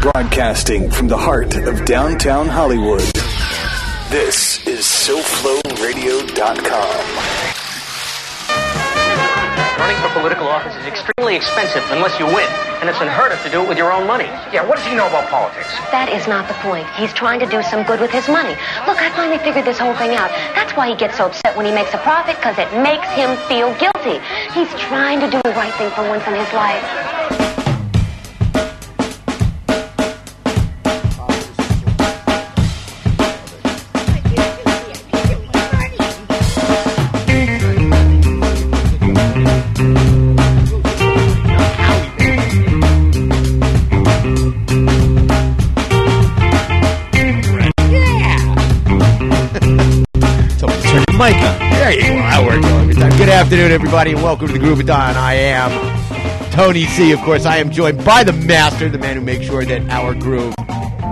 Broadcasting from the heart of downtown Hollywood. This is SoFloRadio.com. Running for political office is extremely expensive unless you win, and it's unheard of to do it with your own money. Yeah, what does he know about politics? That is not the point. He's trying to do some good with his money. Look, I finally figured this whole thing out. That's why he gets so upset when he makes a profit, because it makes him feel guilty. He's trying to do the right thing for once in his life. Afternoon, everybody, and welcome to the Groovathon. I am Tony C. Of course, I am joined by the master, the man who makes sure that our groove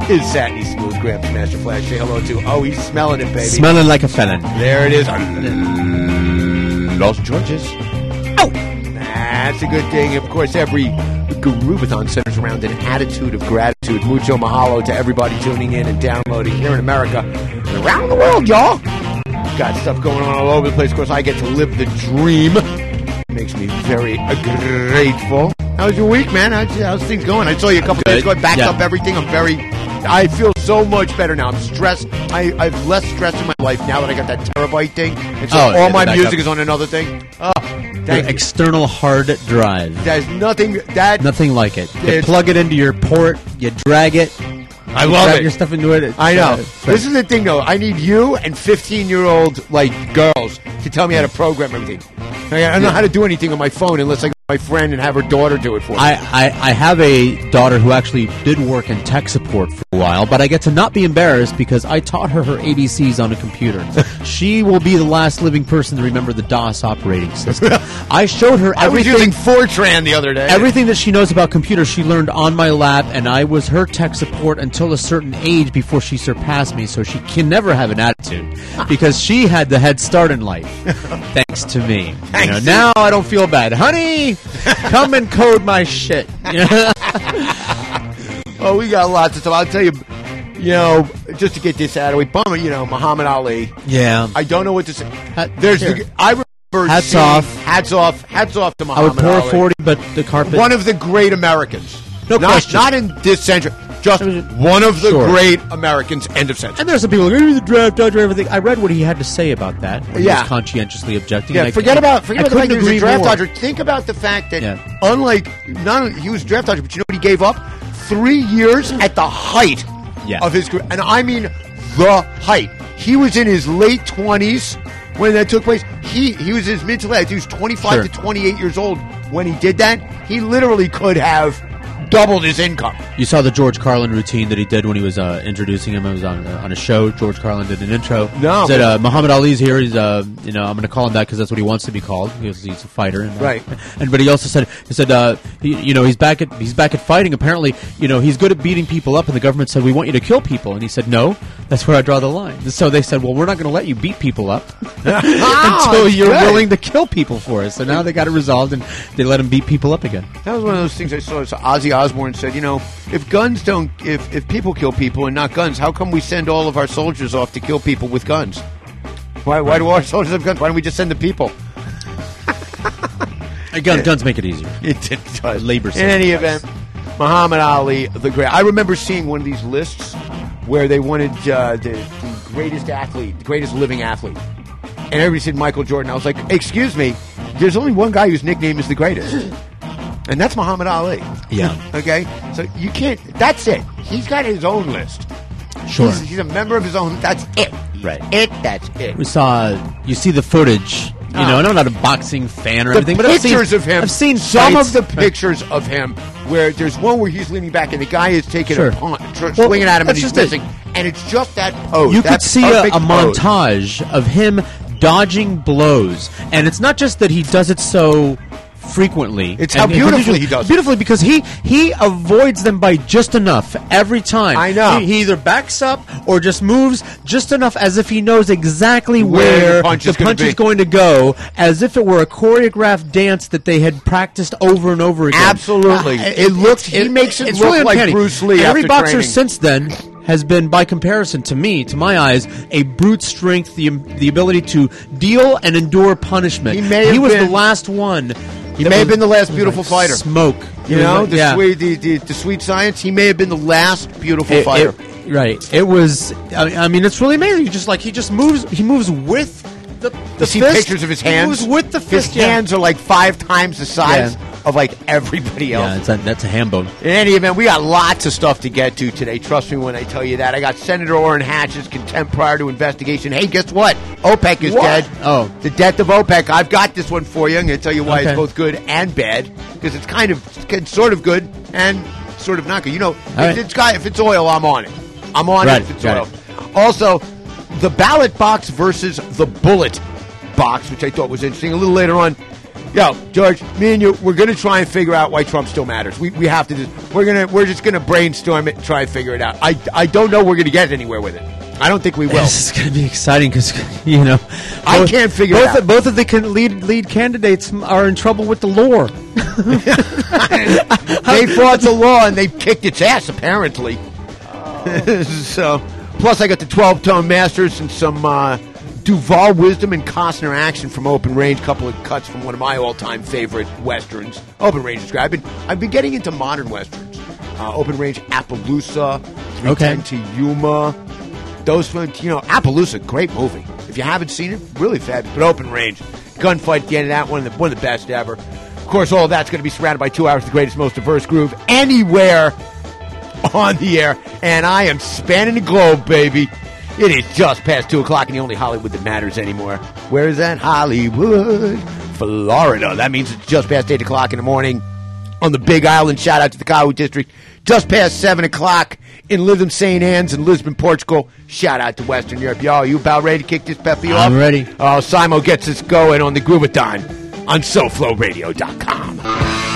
is satiny smooth. Graham Master Flash. Say hello to. Oh, he's smelling it, baby. Smelling like a felon. there it is. Los Georges. Oh, that's a good thing. Of course, every Groovathon centers around an attitude of gratitude. Mucho mahalo to everybody tuning in and downloading here in America and around the world, y'all. Got stuff going on all over the place. Of course, I get to live the dream. Makes me very grateful. How's your week, man? How's, how's things going? I saw you a couple days ago. I backed Yeah. up everything. I'm very. I feel so much better now. I'm stressed. I, I have less stress in my life now that I got that terabyte thing. And so Oh, all my music backup. is on another thing. Oh, external hard drive. There's nothing that Nothing like it. You plug it into your port, you drag it. I love it. your stuff into it. I know. this is the thing, though. I need you and 15 year old like girls to tell me how to program everything. I don't know how to do anything on my phone unless I my friend and have her daughter do it for me. I, I, I have a daughter who actually did work in tech support for a while, but I get to not be embarrassed because I taught her her ABCs on a computer. she will be the last living person to remember the DOS operating system. I showed her I was everything. using Fortran the other day. Everything that she knows about computers, she learned on my lap, and I was her tech support until a certain age before she surpassed me. So she can never have an attitude ah. because she had the head start in life, thanks to me. You know, now I don't feel bad, honey. Come and code my shit. Oh, we got lots of stuff. I'll tell you, you know, just to get this out of the way, bummer, you know, Muhammad Ali. yeah, I don't know what to say. There's here. the, I remember Hats seeing- off. hats off, hats off to Muhammad Ali. I would pour Ali. a forty, but the carpet. One of the great Americans. No not, question. Not in this century. Just one of the Sure. great Americans. End of century. and there's some people like, "Oh, the draft dodger, everything. I read what he had to say about that. Yeah. was conscientiously objecting. Yeah, and I- forget about forget I about the fact that he was a draft more. dodger. Think about the fact that Yeah. unlike not he was a draft dodger, but you know what he gave up? Three years at the height Yeah. of his career, and I mean the height. He was in his late twenties when that took place. He he was in his mid to late. He was twenty five Sure. to twenty eight years old when he did that. He literally could have doubled his income. You saw the George Carlin routine that he did when he was uh, introducing him. It was on uh, on a show. George Carlin did an intro. No, he said uh, Muhammad Ali's here. He's uh, you know I'm going to call him that because that's what he wants to be called because he's a fighter. And, uh, Right. And but he also said he said uh, he, you know he's back at he's back at fighting. Apparently you know he's good at beating people up. And the government said we want you to kill people. And he said no. That's where I draw the line. So they said well we're not going to let you beat people up until that's you're good. willing to kill people for us. So now they got it resolved and they let him beat people up again. That was one of those things I saw. So Ozzy Osbourne said, you know, if guns don't, if, if people kill people and not guns, how come we send all of our soldiers off to kill people with guns? Why, why do our soldiers have guns? Why don't we just send the people? Uh, Guns, make it easier. It, it does. Labor In any event, Muhammad Ali, the great. I remember seeing one of these lists where they wanted uh, the, the greatest athlete, the greatest living athlete. And everybody said Michael Jordan. I was like, excuse me, there's only one guy whose nickname is the greatest. And that's Muhammad Ali. Yeah. Okay? So you can't, that's it. He's got his own list. Sure. He's, he's a member of his own, that's it. Right. It, that's it. We saw. You see the footage. You Ah. know, and I'm not a boxing fan or the anything, but I've seen, pictures of him. I've seen some of the pictures of him where there's one where he's leaning back and the guy is taking Sure. a punt, tr- Well, swinging at him, and he's it. missing. And it's just that pose. You could see a, a montage of him dodging blows, and it's not just that he does it so frequently. It's how beautifully he does it. Beautifully because he he avoids them by just enough every time. I know. He, he either backs up or just moves just enough as if he knows exactly Where where, the punch is gonna going to go, as if it were a choreographed dance that they had practiced over and over again. Absolutely. Uh, It looks- he makes it look really like uncanny. Bruce Lee every boxer training. since then has been, by comparison to me, to my eyes, a brute strength, the the ability to deal and endure punishment. He have was been- the last one. He may have been the last beautiful like fighter. Smoke, You know, the yeah. sweet, the, the, the sweet science. He may have been the last beautiful It- fighter. it- right. It was. I, I mean, it's really amazing. He just like he just moves. He moves with the. the you see fist. pictures of his He hands. moves with the his fist. yeah. hands are like five times the size Yeah. Of like everybody else. Yeah, it's a, that's a ham bone. In any event, we got lots of stuff to get to today. Trust me when I tell you that. I got Senator Orrin Hatch's contempt prior to investigation. Hey, guess what? OPEC is What? dead. Oh. The death of OPEC. I've got this one for you. I'm going to tell you why Okay. it's both good and bad because it's kind of it's sort of good and sort of not good. You know, if right. it's got if it's oil, I'm on it. I'm on Right, it if it's got oil. Also, the ballot box versus the bullet box, which I thought was interesting. A little later on, yo, George, me and you, we're going to try and figure out why Trump still matters. We, we have to. Just, we're gonna we're just going to brainstorm it and try and figure it out. I, I don't know we're going to get anywhere with it. I don't think we will. This is going to be exciting because you know I can't figure it both out. both of the con- lead lead candidates are in trouble with the lore. they fought the law and they kicked its ass apparently. so, plus I got the twelve tone masters and some uh, Duvall wisdom and Costner action from Open Range. Couple of cuts from one of my all time favorite westerns. Open Range is great. I've been I've been getting into modern westerns. Uh, Open Range Appaloosa, three ten to Yuma. Those you know, Appaloosa, great movie. If you haven't seen it, really fabulous. But Open Range, gunfight at the end of that one, of the, one of the best ever. Of course, all of that's going to be surrounded by two hours of the greatest, most diverse groove anywhere on the air. And I am spanning the globe, baby. It is just past 2 o'clock, and the only Hollywood that matters anymore. Where is that? Hollywood, Florida. That means it's just past 8 o'clock in the morning on the Big Island. Shout out to the Kyle District. Just past 7 o'clock in Lytham, St. Anne's, and Lisbon, Portugal. Shout out to Western Europe. Y'all, you about ready to kick this peppy off? I'm ready. Oh, Simo gets us going on the Groovathon on SoFloRadio.com.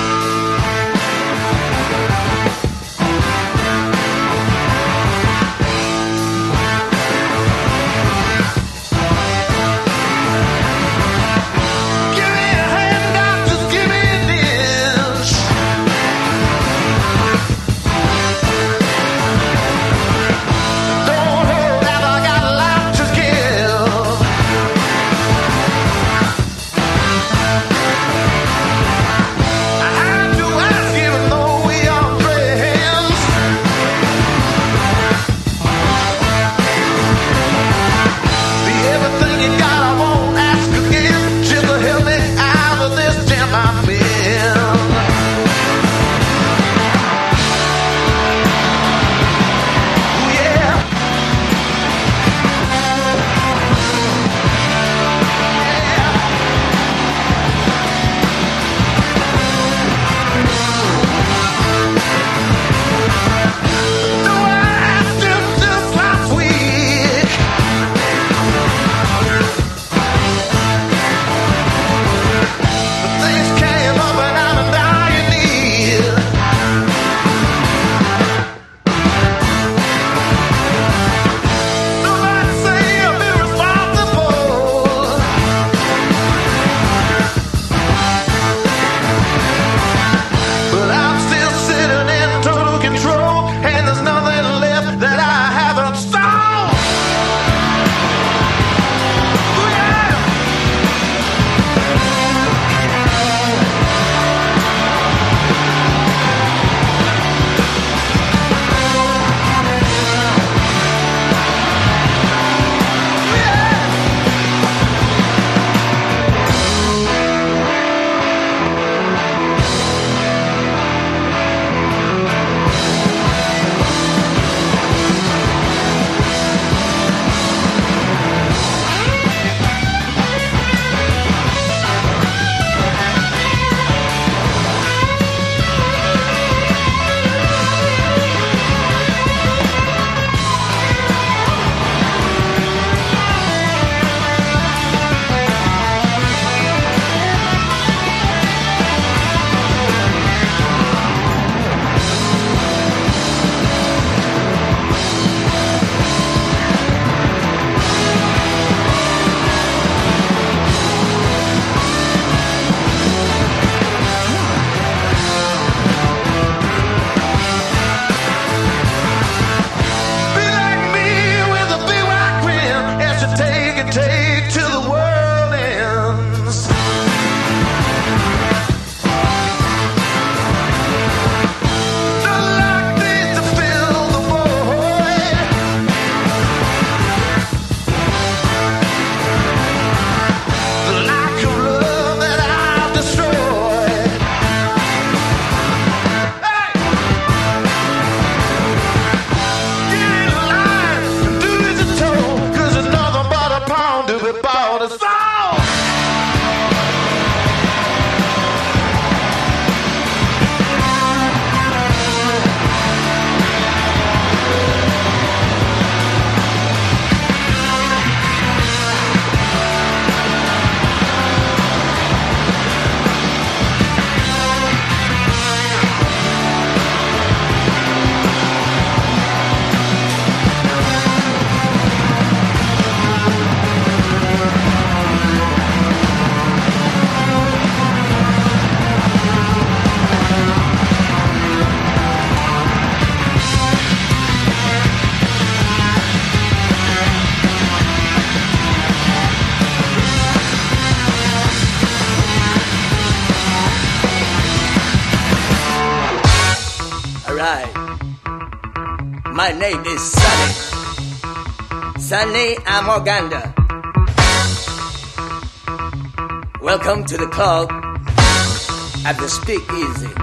it is sunny. Sunny Amoganda. Welcome to the club at the Speakeasy.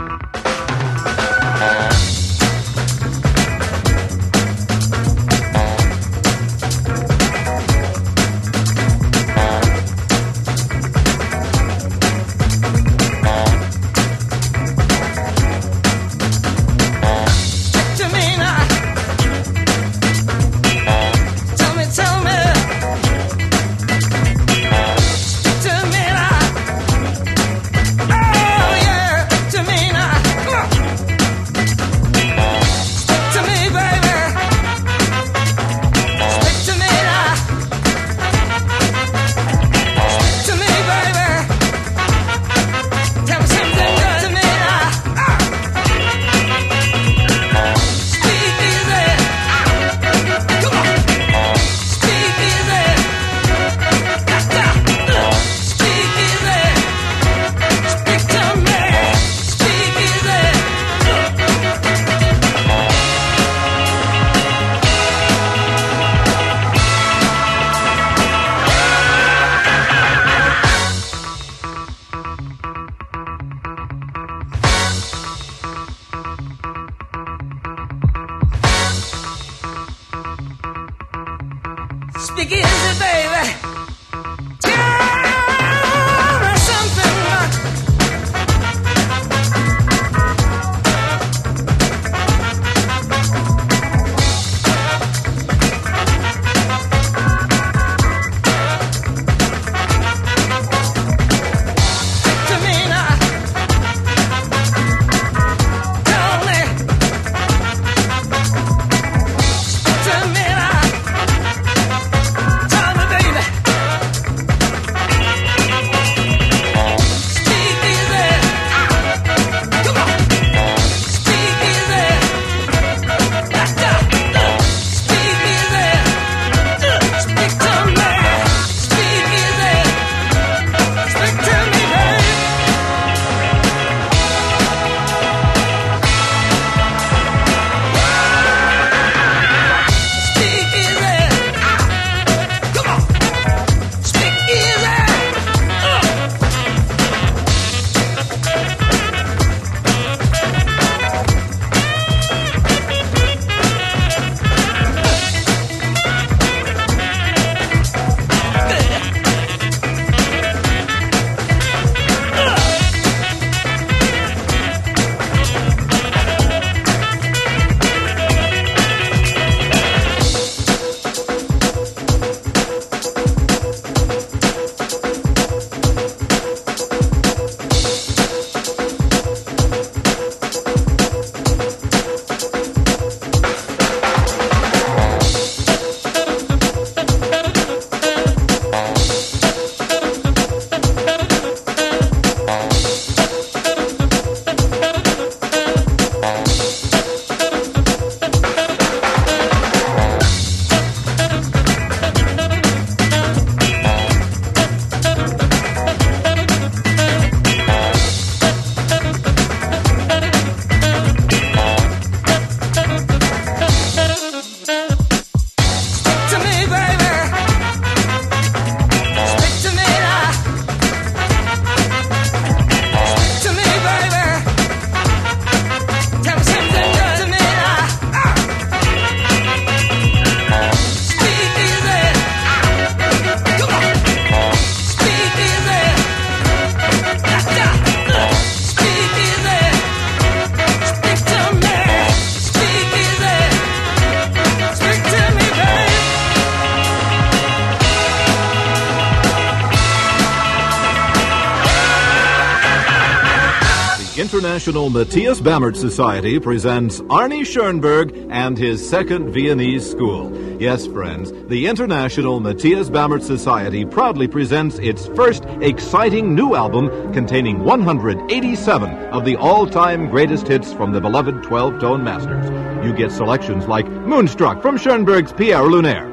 International Matthias Bamert Society presents Arnie Schoenberg and his Second Viennese School. Yes, friends, the International Matthias Bamert Society proudly presents its first exciting new album containing 187 of the all time greatest hits from the beloved 12 tone masters. You get selections like Moonstruck from Schoenberg's Pierrot Lunaire.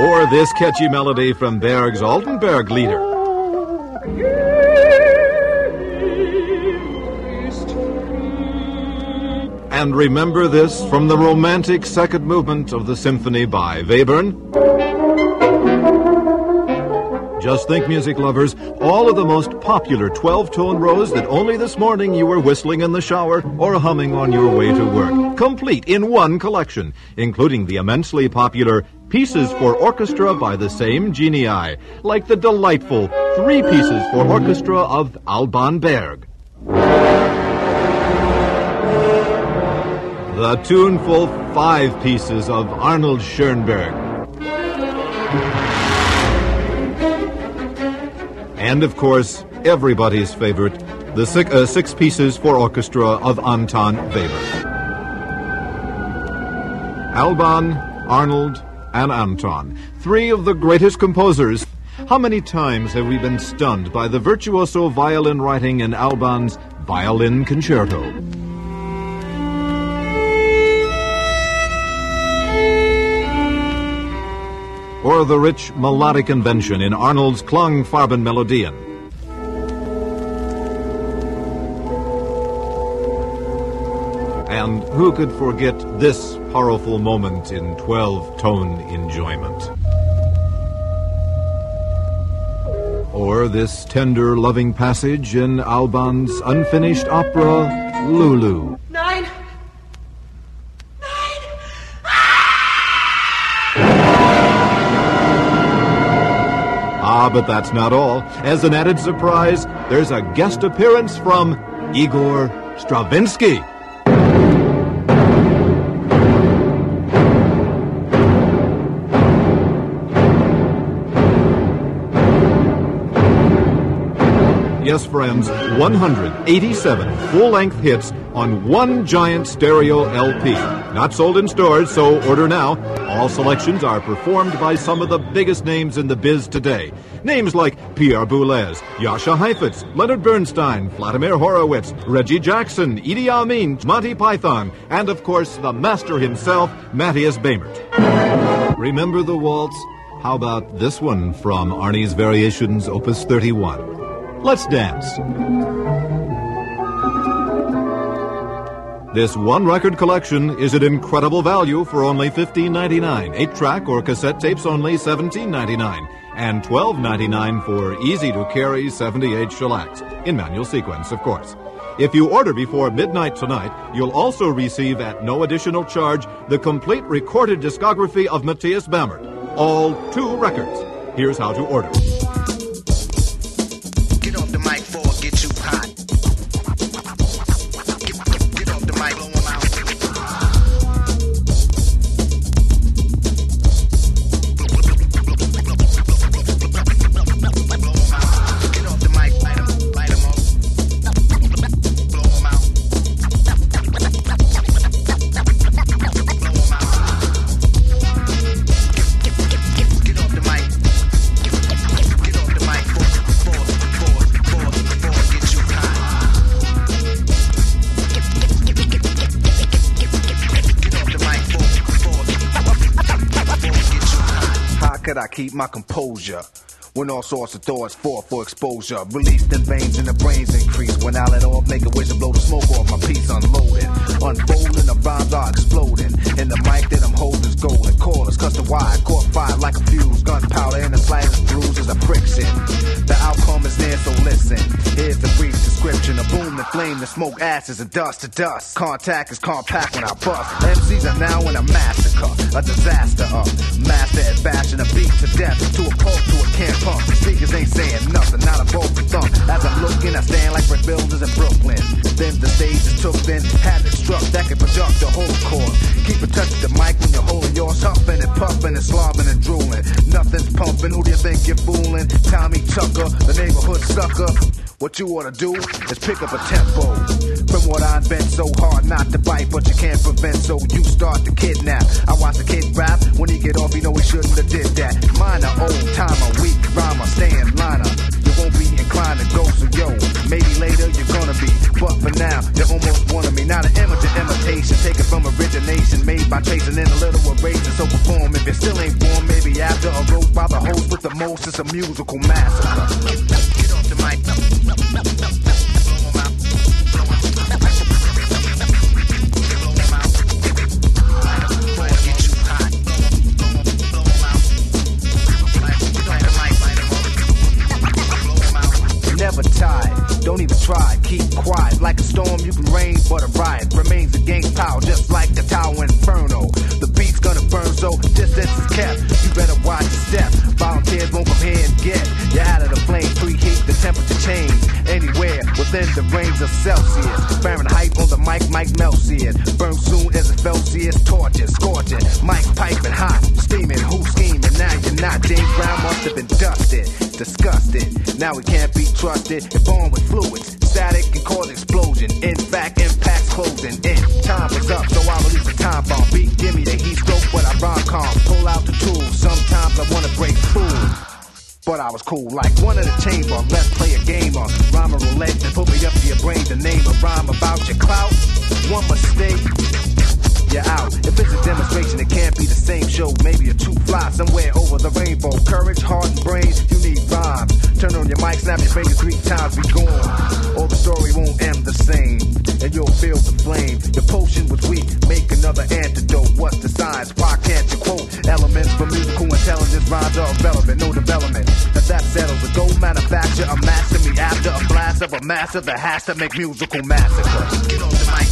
Or this catchy melody from Berg's Altenberg Lieder. And remember this from the romantic second movement of the symphony by Webern. Just think, music lovers, all of the most popular 12 tone rows that only this morning you were whistling in the shower or humming on your way to work, complete in one collection, including the immensely popular Pieces for Orchestra by the same genii, like the delightful Three Pieces for Orchestra of Alban Berg. The tuneful Five Pieces of Arnold Schoenberg. And of course, everybody's favorite, the six, uh, six pieces for orchestra of Anton Webern. Alban, Arnold, and Anton, three of the greatest composers. How many times have we been stunned by the virtuoso violin writing in Alban's Violin Concerto? Or the rich melodic invention in Arnold's Klangfarben Melodien. And who could forget this powerful moment in 12 tone enjoyment? Or this tender, loving passage in Alban's unfinished opera, Lulu. Nine. Ah, but that's not all. As an added surprise, there's a guest appearance from Igor Stravinsky. Yes, friends, 187 full length hits on one giant stereo LP. Not sold in stores, so order now. All selections are performed by some of the biggest names in the biz today. Names like Pierre Boulez, Jascha Heifetz, Leonard Bernstein, Vladimir Horowitz, Reggie Jackson, Idi Amin, Monty Python, and of course the master himself, Matthias Bamert. Remember the waltz? How about this one from Arnie's Variations, Opus 31? Let's dance. This one record collection is at incredible value for only $15.99. Eight track or cassette tapes only $17.99. And $12.99 for easy to carry 78 shellacs. In manual sequence, of course. If you order before midnight tonight, you'll also receive at no additional charge the complete recorded discography of Matthias Bamert. All two records. Here's how to order. Keep my composure? When all sorts of thoughts fall for exposure. Release the veins and the brains increase. When I let off, make a wish and blow the smoke off. My piece unloaded. Unfolding, the rhymes are exploding. And the mic that I'm holding is golden. Cordless, custom wide, caught fire like a fuse. Gunpowder and the slightest bruises is a friction. The outcome is near, so listen. Here's the brief description. A boom, the flame, the smoke, ashes, and dust to dust. Contact is compact when I bust. MCs are now in a massacre. A disaster of master at bashing a beat to death. To a pulp, to a can pump. Speakers ain't saying nothing, not a broken thumb. As I'm looking, I stand like brick builders in Brooklyn. Then the stage is took, then had it struck that can product the whole chord. Keep in touch with the mic when you're holding yours, huffing and puffing and slobbing and drooling. Nothing's pumping, who do you think you're fooling? Tommy Tucker, the neighborhood sucker. What you ought to do is pick up a tempo. From what I invent, so hard not to bite, but you can't prevent, so you start to kidnap. I watch the kid rap, when he get off, you know he shouldn't have did that. Minor, old timer, weak rhymer, stand liner. You won't be inclined to go, so yo, maybe later you're gonna be. But for now, you almost wanted me. Not an image of imitation, taken from origination, made by chasing in a little erasing. So perform if it still ain't born, maybe after a rope by the host with the most, it's a musical massacre. Get off the never tired. Don't even try, keep quiet. Like a storm, you can rain, but a riot remains against power, just like the Tower Inferno. The beat's gonna burn, so distance is kept. You better watch your step. Volunteers won't come here and get you out of the flame. Preheat the temperature change anywhere within the range of Celsius. Fahrenheit on the mic, mic melts it. Burn soon as it Celsius torture, scorching. Mic piping hot, steaming. Who scheming? Now you're not. James Brown must have been dusted, disgusted. Now we can't be trusted. And born with fluids, static can cause explosion. In fact, impacts closing in. Time is up, so I release a time bomb. Beat, give me the heat stroke, but I rom com. Pull out the tools. Sometimes I wanna break fools. But I was cool, like one in the chamber. Let's play a game of rhyme roulette and put me up to your brain. The name of rhyme about your clout. One mistake, you're out. If it's a demonstration, it can't be the same show. Maybe a two fly somewhere over the rainbow. Courage, heart, and brains, you need rhymes. Turn on your mic, snap your fingers three times, be gone. Or the story won't end the same, and you'll feel the flame. Your potion was weak, make another antidote. What's the science? Why can't you quote elements from musical intelligence? Rhymes are irrelevant, no development. That that settles the gold manufacture, a master me after a blast of a master that has to make musical massacre. Get on the mic.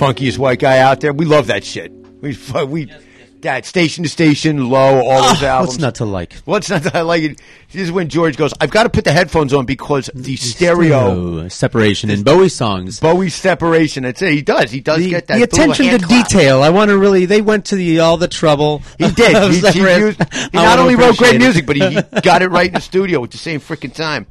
Funkiest white guy out there. We love that shit. We fu- we that station to station, low, all those ah, albums. What's not to like? What's not to I like it? This is when George goes, I've got to put the headphones on because the stereo, Stereo separation in Bowie songs. Bowie separation. That's it. He does. He does The, get that. the attention to clap. detail. I want to really. They went to the all the trouble. He did. he, he, used, he not only wrote great it. music, but he, he got it right in the studio at the same freaking time.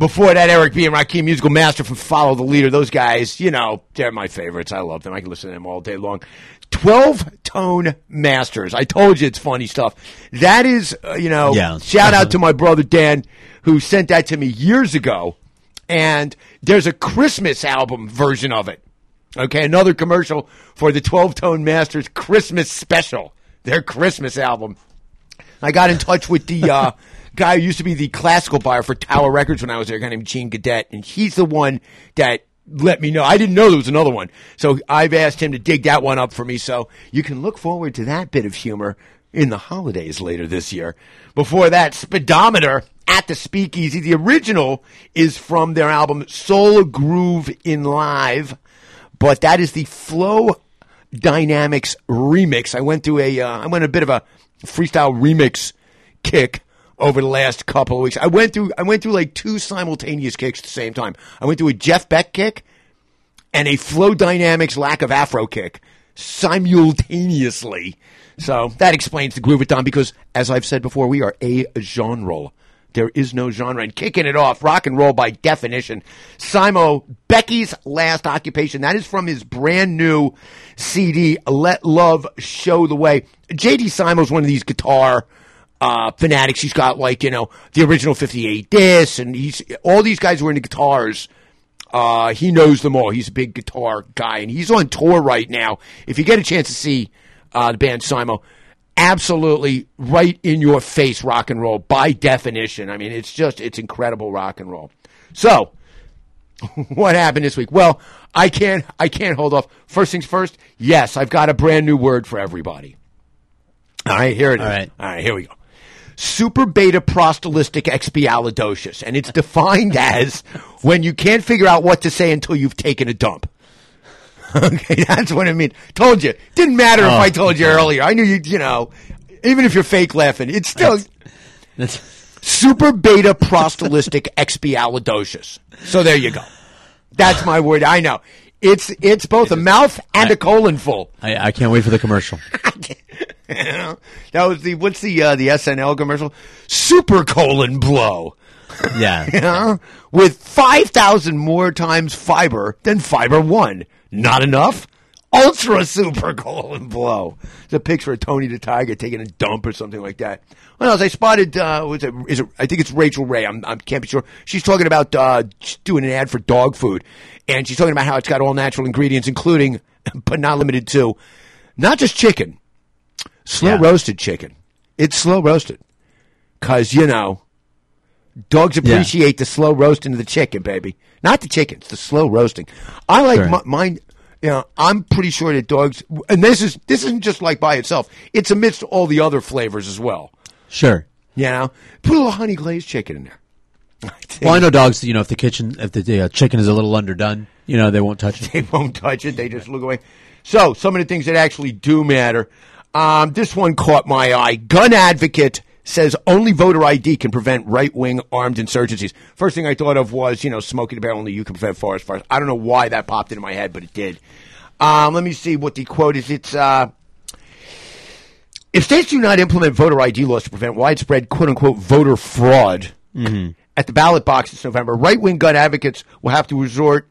Before that, Eric B. and Rakim, musical master from Follow the Leader. Those guys, you know, they're my favorites. I love them. I can listen to them all day long. 12 tone masters. I told you it's funny stuff. That is, uh, you know, Yeah. shout out to my brother Dan who sent that to me years ago. And there's a Christmas album version of it. Okay, another commercial for the 12 Tone Masters Christmas special, their Christmas album. I got in touch with the uh, guy who used to be the classical buyer for Tower Records when I was there, a guy named Gene Gadet, and he's the one that let me know. I didn't know there was another one. So I've asked him to dig that one up for me. So you can look forward to that bit of humor in the holidays later this year. Before that, Speedometer at the Speakeasy. The original is from their album Soul Groove in Live, but that is the Flow Dynamics remix. I went through a, uh, I went a bit of a freestyle remix kick over the last couple of weeks. I went through, I went through like two simultaneous kicks at the same time. I went through a Jeff Beck kick and a Flow Dynamics lack of Afro kick simultaneously. So that explains the groove it down because, as I've said before, we are a genre. There is no genre. And kicking it off, rock and roll by definition. Simo, Becky's last occupation. That is from his brand new CD, Let Love Show the Way. JD Simo's one of these guitar uh, fanatics. He's got like, you know, the original 58 discs and he's, all these guys were into guitars. Uh, he knows them all. He's a big guitar guy, and he's on tour right now. If you get a chance to see uh, the band Simo, absolutely right in your face rock and roll by definition. I mean, it's just it's incredible rock and roll. So, what happened this week? Well, I can't I can't hold off. First things first. Yes, I've got a brand new word for everybody. All right, here it is. All right. All right, here we go. Super beta prostolistic expialidocious, and it's defined as when you can't figure out what to say until you've taken a dump. Okay, that's what I mean. Told you. Didn't matter if Oh. I told you earlier. I knew you. You know, even if you're fake laughing, it's still That's- super beta prostolistic expialidocious. So there you go. That's my word. I know. It's it's both a mouth and a colon full. I, I can't wait for the commercial. That was the what's the uh, the SNL commercial? Super colon blow. Yeah. You know? With five thousand more times fiber than fiber one. Not enough? Ultra super colon blow. It's a picture of Tony the Tiger taking a dump or something like that. What else? I spotted. Uh, was it? Is it? I think it's Rachael Ray. I'm. I can't be sure. She's talking about uh, doing an ad for dog food, and she's talking about how it's got all natural ingredients, including, but not limited to, not just chicken, slow Yeah. roasted chicken. It's slow roasted, cause you know, dogs appreciate the slow roasting of the chicken, baby. Not the chicken, it's the slow roasting. I like mi- mine. You know, I'm pretty sure that dogs, and this is this isn't just like by itself. It's amidst all the other flavors as well. Sure. You know, put a little honey glazed chicken in there. Well, I know dogs. You know, if the kitchen, if the uh, chicken is a little underdone, you know, they won't touch it. They won't touch it. They just look away. So, some of the things that actually do matter. Um, this one caught my eye. Gun advocate says only voter ID can prevent right wing armed insurgencies. First thing I thought of was, you know, smoking a barrel only you can prevent forest fires. I don't know why that popped into my head, but it did. Um, let me see what the quote is. It's, uh, if states do not implement voter ID laws to prevent widespread quote unquote voter fraud at the ballot box this November, right wing gun advocates will have to resort,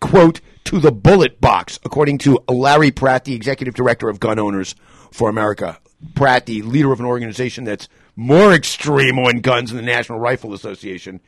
quote, to the bullet box, according to Larry Pratt, the executive director of Gun Owners for America. Pratt, the leader of an organization that's more extreme on guns than the National Rifle Association,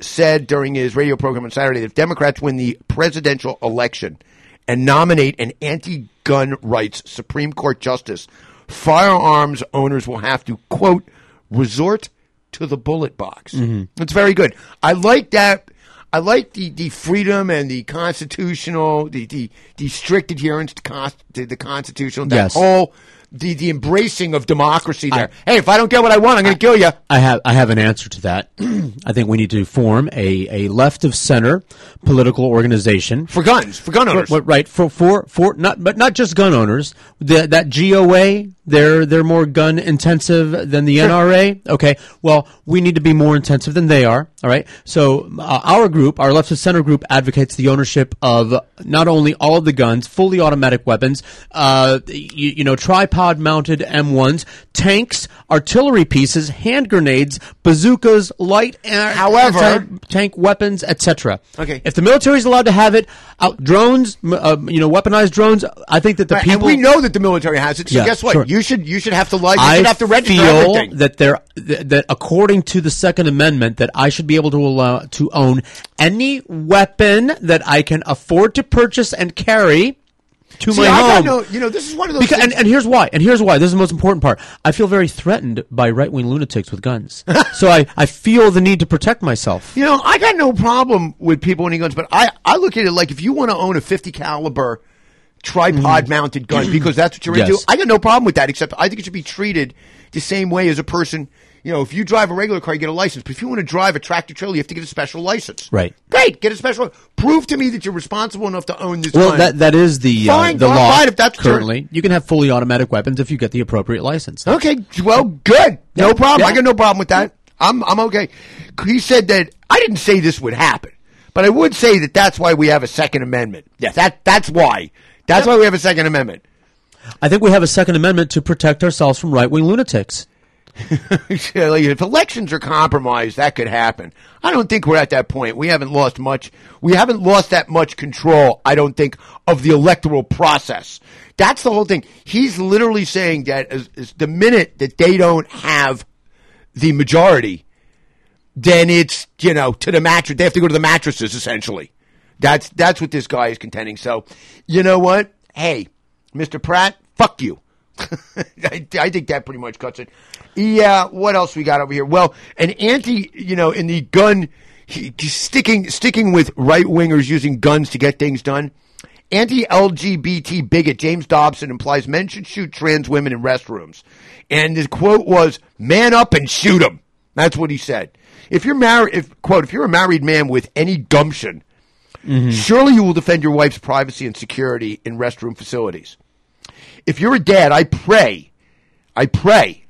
said during his radio program on Saturday that if Democrats win the presidential election and nominate an anti gun rights Supreme Court justice, firearms owners will have to, quote, resort to the bullet box. Mm-hmm. It's very good. I like that. I like the, the freedom and the constitutional, the, the, the strict adherence to, const, to the constitutional, that Yes. whole the the embracing of democracy there. hey, if I don't get what I want, I'm going to kill you. I have I have an answer to that. I think we need to form a, a left of center political organization For guns, for gun owners. For- right for for for not but not just gun owners. The, that GOA they're they're more gun intensive than the NRA. Okay, well we need to be more intensive than they are. All right, so uh, our group, our left of center group, advocates the ownership of not only all of the guns, fully automatic weapons, uh, you, you know, tripod mounted M1s, tanks, artillery pieces, hand grenades, bazookas, light air, However- tank weapons, etc. Okay. if the military is allowed to have it, out drones, uh, you know, weaponized drones. I think that the Right, people and we know that the military has it. So Yeah, guess what? sure. You should you should have to like you I should have to register feel everything. that there that according to the Second Amendment, that I should be able to allow to own any weapon that I can afford to purchase and carry to See, my I got home. no, you know, this is one of those. Because, and, and here's why. And here's why. This is the most important part. I feel very threatened by right wing lunatics with guns. so I, I feel the need to protect myself. You know, I got no problem with people owning guns, but I, I look at it like if you want to own a 50 caliber tripod mounted gun because that's what you're Yes. into, I got no problem with that, except I think it should be treated the same way as a person. You know, if you drive a regular car, you get a license. But if you want to drive a tractor trailer, you have to get a special license. Right. Great, get a special. Prove to me that you're responsible enough to own this Well, gun. that that is the Fine, uh, the go law fine if that's currently. You can have fully automatic weapons if you get the appropriate license. Okay, well, good. No Yeah. problem. I Yeah. got no problem with that. I'm I'm okay. He said that I didn't say this would happen, but I would say that that's why we have a Second Amendment. Yes, that that's why. That's why we have a Second Amendment. I think we have a Second Amendment to protect ourselves from right wing lunatics. if elections are compromised, that could happen. I don't think we're at that point. We haven't lost much. We haven't lost that much control. I don't think of the electoral process. That's the whole thing. He's literally saying that as, as the minute that they don't have the majority, then it's you know to the mattress. They have to go to the mattresses essentially. That's that's what this guy is contending. So, you know what? Hey, Mr. Pratt, fuck you. I, I think that pretty much cuts it. Yeah. What else we got over here? Well, an anti, you know, in the gun, he, sticking sticking with right wingers using guns to get things done. Anti-LGBT bigot James Dobson implies men should shoot trans women in restrooms, and his quote was, "Man up and shoot them." That's what he said. If you're married, if quote, if you're a married man with any gumption, Mm-hmm. surely you will defend your wife's privacy and security in restroom facilities. If you're a dad, I pray, I pray,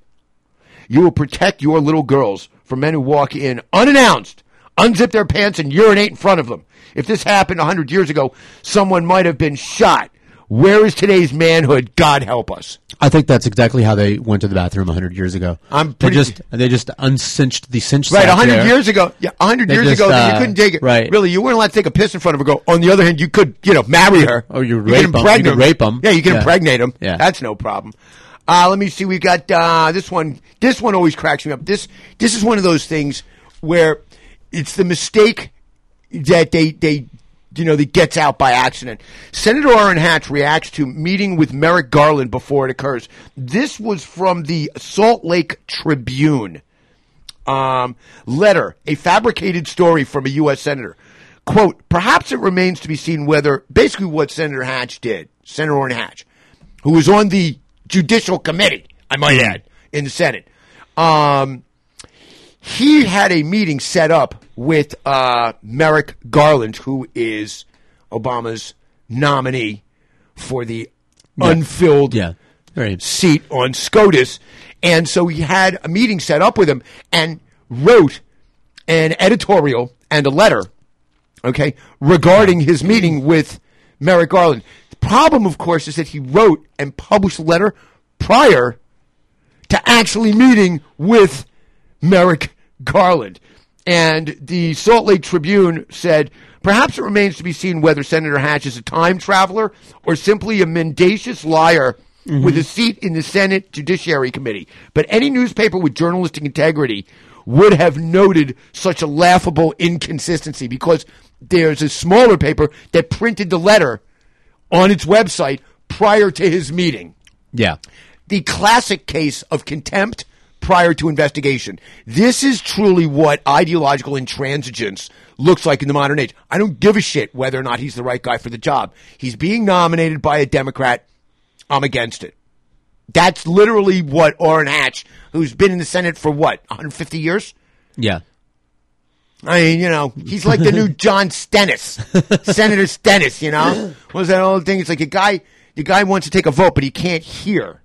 you will protect your little girls from men who walk in unannounced, unzip their pants, and urinate in front of them. If this happened a hundred years ago, someone might have been shot. Where is today's manhood? God help us. I think that's exactly how they went to the bathroom hundred years ago. I'm they just they just uncinched the cinch. Right, a hundred there. years ago. Yeah, a hundred They years just, ago, uh, you couldn't take it. right. Really, you weren't allowed to take a piss in front of a girl. On the other hand, you could, you know, marry her. Or you rape 'em. You impregnate could rape 'em. Yeah, you can Yeah. impregnate them. Yeah. that's no problem. Uh, let me see. We got uh, this one. This one always cracks me up. This this is one of those things where it's the mistake that they they you know that gets out by accident. Senator Orrin Hatch reacts to meeting with Merrick Garland before it occurs. This was from the Salt Lake Tribune um, letter, a fabricated story from a U.S. senator. Quote, perhaps it remains to be seen whether, basically what Senator Hatch did, Senator Orrin Hatch, who was on the Judicial Committee, I might add, in the Senate. Um, he had a meeting set up with uh, Merrick Garland, who is Obama's nominee for the unfilled Yeah, very. seat on SCOTUS. And so he had a meeting set up with him and wrote an editorial and a letter, okay, regarding his meeting with Merrick Garland. The problem, of course, is that he wrote and published a letter prior to actually meeting with Merrick Garland. And the Salt Lake Tribune said, perhaps it remains to be seen whether Senator Hatch is a time traveler or simply a mendacious liar mm-hmm. with a seat in the Senate Judiciary Committee. But any newspaper with journalistic integrity would have noted such a laughable inconsistency because there's a smaller paper that printed the letter on its website prior to his meeting Yeah, the classic case of contempt prior to investigation. This is truly what ideological intransigence looks like in the modern age. I don't give a shit whether or not he's the right guy for the job. He's being nominated by a Democrat. I'm against it. That's literally what Orrin Hatch, who's been in the Senate for what 150 years. Yeah. I mean, you know, he's like the new John Stennis, Senator Stennis. You know, what was that old thing? It's like a guy, the guy wants to take a vote, but he can't hear.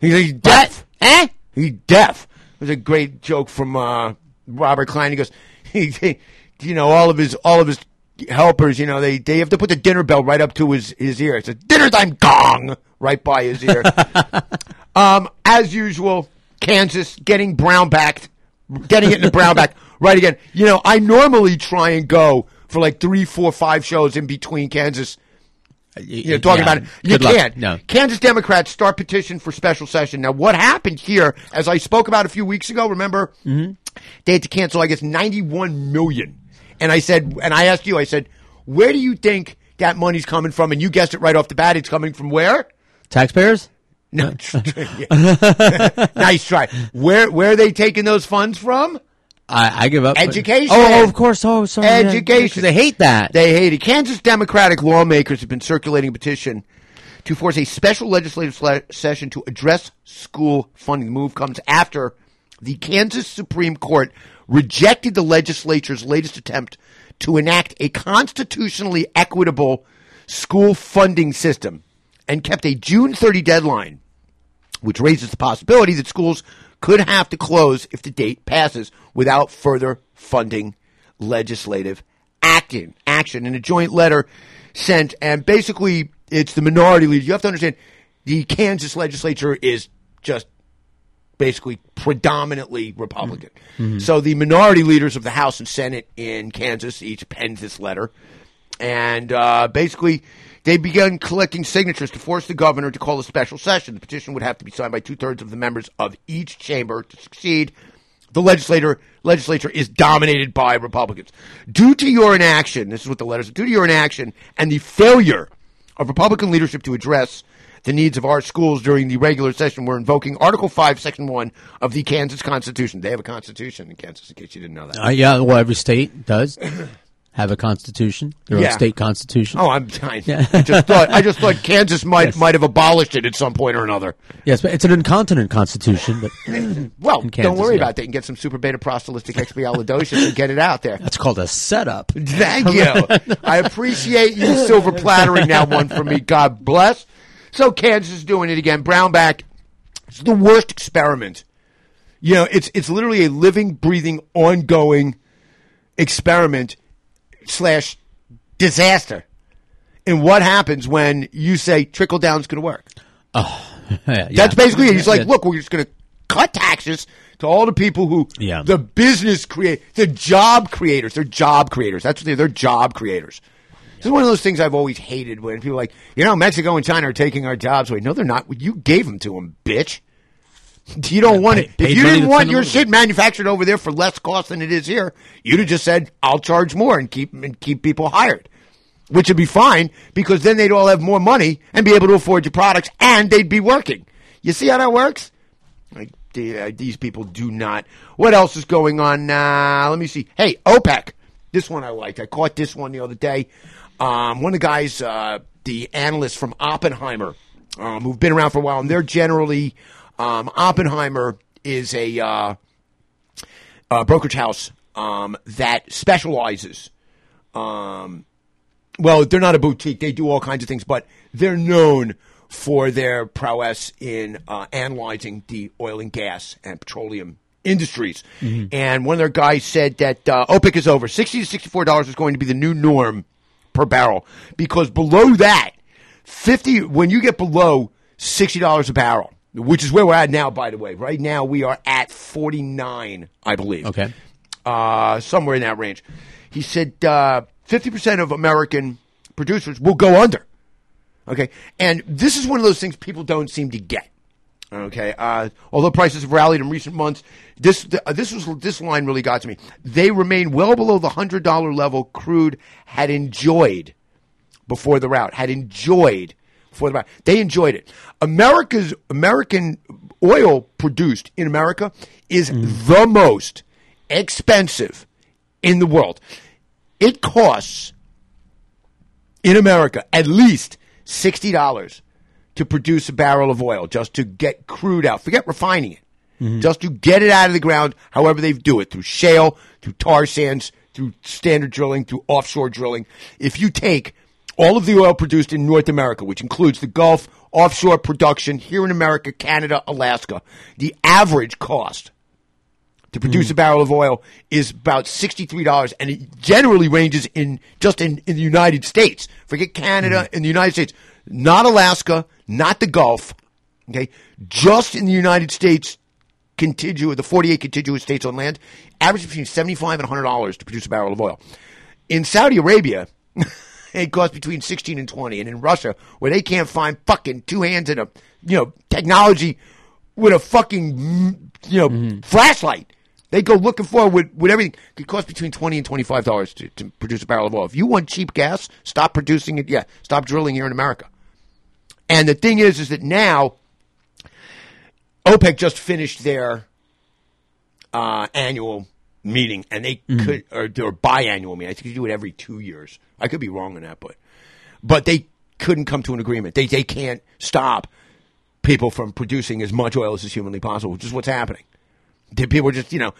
He's, he's deaf. Eh? He's deaf. It was a great joke from uh, Robert Klein. He goes, he, he- you know, all of his all of his helpers, you know, they they have to put the dinner bell right up to his his ear. It's a dinner time gong right by his ear. um, as usual, Kansas getting brown backed, getting it in the brown back right again. You know, I normally try and go for like three, four, five shows in between Kansas. You know, talking Yeah. about it. You can't. No. Kansas Democrats start petition for special session. Now, what happened here, as I spoke about a few weeks ago, remember? Mm-hmm. They had to cancel, I guess, 91 million. And I said, and I asked you, I said, where do you think that money's coming from? And you guessed it right off the bat. It's coming from where? Taxpayers? No. Nice try. Where, where are they taking those funds from? I, I give up. Education. Oh, oh of course. Oh, sorry. Education. They hate that. They hate it. Kansas Democratic lawmakers have been circulating a petition to force a special legislative session to address school funding. The move comes after the Kansas Supreme Court rejected the legislature's latest attempt to enact a constitutionally equitable school funding system and kept a June 30 deadline which raises the possibility that schools could have to close if the date passes without further funding legislative action. Action in a joint letter sent, and basically it's the minority leader. You have to understand the Kansas legislature is just basically predominantly Republican. So the minority leaders of the House and Senate in Kansas each penned this letter, and uh, basically they began collecting signatures to force the governor to call a special session. The petition would have to be signed by two thirds of the members of each chamber to succeed. The legislator legislature is dominated by Republicans. Due to your inaction, this is what the letter says, due to your inaction and the failure of Republican leadership to address the needs of our schools during the regular session, we're invoking Article 5, Section 1 of the Kansas Constitution. They have a constitution in Kansas, in case you didn't know that. Uh, yeah, well, every state does have a constitution, their Yeah. own state constitution. Oh, I'm I, I just thought I just thought Kansas might might have abolished it at some point or another. Yes, but it's an incontinent constitution. But Well, in don't worry yeah. about that. You can get some super beta proselytic expialidocious and get it out there. That's called a setup. Thank you. I appreciate you silver plattering that one for me. God bless. So Kansas is doing it again. Brownback. It's the worst experiment. You know, it's it's literally a living, breathing, ongoing experiment slash disaster. And what happens when you say trickle down is going to work? Oh, yeah, That's basically it. He's like, look, we're just going to cut taxes to all the people who, Yeah. the business create, the job creators. They're job creators. That's what they, they're job creators. This is one of those things I've always hated when people are like, you know, Mexico and China are taking our jobs away. No, they're not. You gave them to them, bitch. You don't want it. pay- If you didn't want your shit manufactured over there for less cost than it is here, you'd have just said, "I'll charge more and keep and keep people hired," which would be fine because then they'd all have more money and be able to afford your products, and they'd be working. You see how that works? Like uh, these people do not. What else is going on? Uh, let me see. Hey, OPEC. This one I liked. I caught this one the other day. Um, one of the guys, uh, the analysts from Oppenheimer, um, who've been around for a while, and they're generally um, Oppenheimer is a uh, uh, brokerage house um, that specializes. Um, well, they're not a boutique; they do all kinds of things, but they're known for their prowess in uh, analyzing the oil and gas and petroleum industries. And one of their guys said that uh, OPEC is over. Sixty to sixty-four dollars is going to be the new norm per barrel because below that, fifty when you get below sixty dollars a barrel, which is where we're at now. By the way, right now we are at forty-nine, I believe Okay. uh, somewhere in that range. He said uh, fifty percent of American producers will go under. Okay, and this is one of those things people don't seem to get. Okay, uh, although prices have rallied in recent months, this uh, this was this line really got to me. They remain well below the hundred dollar level crude had enjoyed before the rout. Had enjoyed before the. They enjoyed it. America's American oil produced in America is mm. the most expensive in the world. It costs in America at least sixty dollars to produce a barrel of oil, just to get crude out. Forget refining it. Mm-hmm. Just to get it out of the ground, however they do it, through shale, through tar sands, through standard drilling, through offshore drilling. If you take all of the oil produced in North America, which includes the Gulf, offshore production here in America, Canada, Alaska, the average cost to produce hmm. a barrel of oil is about $63 and it generally ranges in just in, in the United States. Forget Canada hmm. and the United States. Not Alaska, not the Gulf. Okay. Just in the United States contiguous the 48 contiguous states on land, average between 75 and $100 to produce a barrel of oil. In Saudi Arabia, it costs between 16 and 20 and in Russia where they can't find fucking two hands in a you know technology with a fucking you know flashlight. They go looking for it with, with everything. It costs between 20 and 25 dollars to, to produce a barrel of oil. If you want cheap gas stop producing it. Yeah stop drilling here in america. And the thing is is that now opec just finished their uh, annual meeting, and they mm-hmm. could or, or biannual meeting. I think you do it every two years. I could be wrong on that, but but they couldn't come to an agreement. They they can't stop people from producing as much oil as is humanly possible, which is what's happening. People are just you know.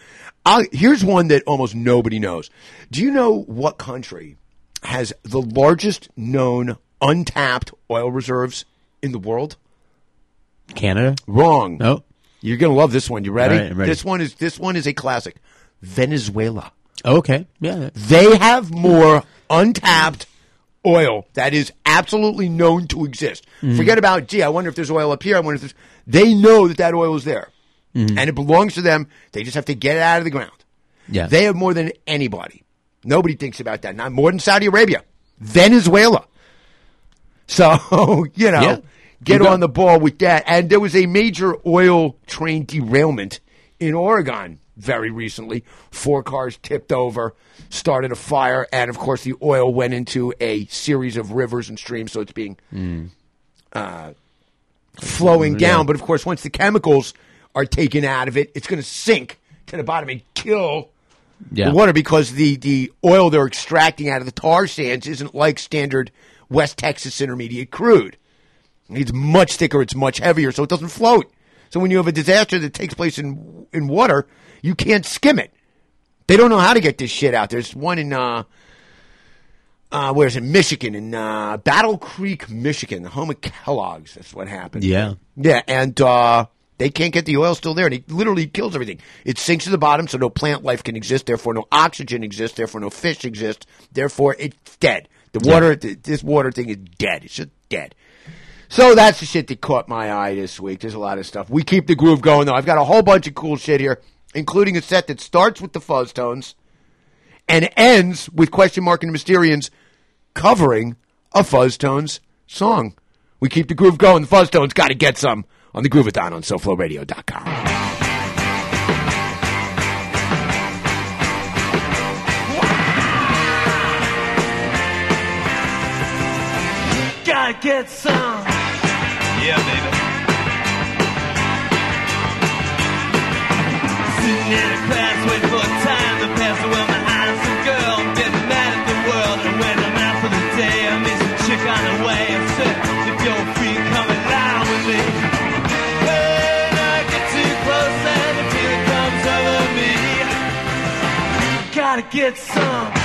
i here's one that almost nobody knows. Do you know what country has the largest known untapped oil reserves in the world? Canada? Wrong. No. You're gonna love this one. You ready? Right, ready. This one is this one is a classic. Venezuela. Okay. Yeah. They have more untapped oil that is absolutely known to exist. Mm-hmm. Forget about, gee, I wonder if there's oil up here. I wonder if there's. They know that that oil is there, Mm-hmm. and it belongs to them. They just have to get it out of the ground. Yeah. They have more than anybody. Nobody thinks about that. Not more than Saudi Arabia, Venezuela. So you know, Yeah. get You on the ball with that. And there was a major oil train derailment in Oregon very recently. Four cars tipped over, started a fire, and of course the oil went into a series of rivers and streams. So it's being uh, flowing down. But of course, once the chemicals are taken out of it, it's going to sink to the bottom and kill Yeah. the water because the, the oil they're extracting out of the tar sands isn't like standard West Texas Intermediate crude. It's much thicker, it's much heavier, so it doesn't float. So when you have a disaster that takes place in in water, you can't skim it. They don't know how to get this shit out. There's one in uh uh where's it? Michigan in uh Battle Creek, Michigan, the home of Kellogg's. That's what happened. Yeah. Yeah, and uh, they can't get the oil still there, and it literally kills everything. It sinks to the bottom, so no plant life can exist. Therefore, no oxygen exists. Therefore, no fish exist. Therefore, it's dead. The water, th- this water thing is dead. It's just dead. So that's the shit that caught my eye this week. There's a lot of stuff. We keep the groove going, though. I've got a whole bunch of cool shit here, including a set that starts with the fuzz tones and ends with question mark and the Mysterians covering a Fuzz Tones song. We keep the groove going. The Fuzz Tones got to get some on the Groovathon on SoFloRadio.com. Gotta get some. Yeah, baby. Sitting in a class waiting for time to pass around my handsome girl. I'm getting mad at the world. And when I'm out for the day, I chick on the way. I if you're free, come with me. When I get too close and feeling comes over me, gotta get some.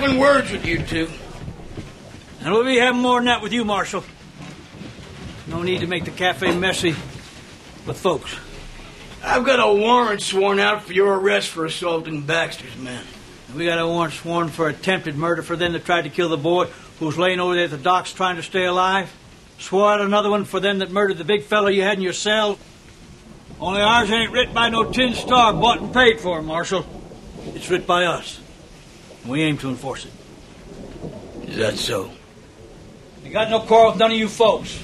Having words with you two. And we'll be having more than that with you, Marshal. No need to make the cafe messy with folks. I've got a warrant sworn out for your arrest for assaulting Baxter's men. We got a warrant sworn for attempted murder for them that tried to kill the boy who's laying over there at the docks trying to stay alive. Swore out another one for them that murdered the big fellow you had in your cell. Only ours ain't writ by no tin star bought and paid for, Marshal. It's writ by us. We aim to enforce it. Is that so? You got no quarrel with none of you folks.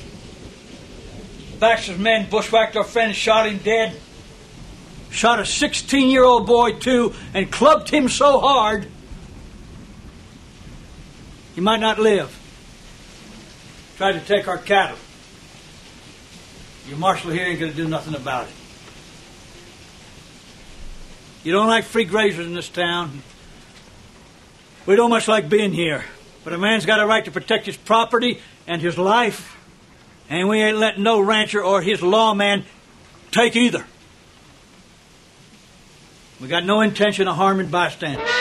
Baxter's men bushwhacked our friend and shot him dead. Shot a 16 year old boy, too, and clubbed him so hard he might not live. Tried to take our cattle. Your marshal here ain't going to do nothing about it. You don't like free grazers in this town. We don't much like being here. But a man's got a right to protect his property and his life. And we ain't letting no rancher or his lawman take either. We got no intention of harming bystanders.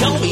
show me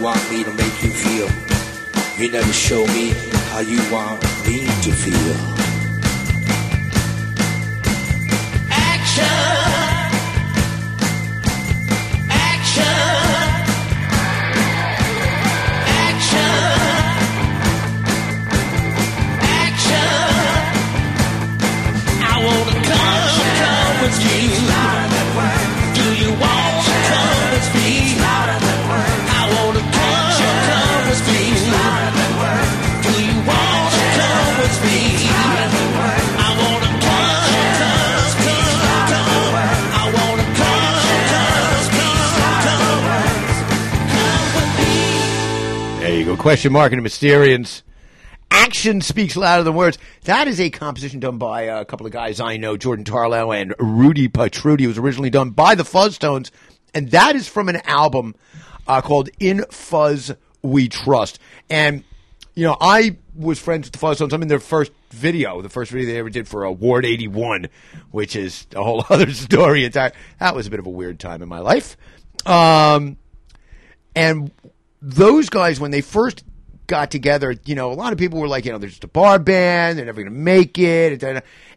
want me to make you feel. You never show me how you want me to feel. question mark and Mysterians. Action speaks louder than words. That is a composition done by a couple of guys I know, Jordan Tarlow and Rudi Protrudi. It was originally done by the Fuzztones, and that is from an album uh, called In Fuzz We Trust. And, you know, I was friends with the Fuzztones. I'm in their first video, the first video they ever did for Ward 81, which is a whole other story. Entire. That was a bit of a weird time in my life. Um, and those guys, when they first got together, you know, a lot of people were like, you know, they're just a bar band, they're never going to make it.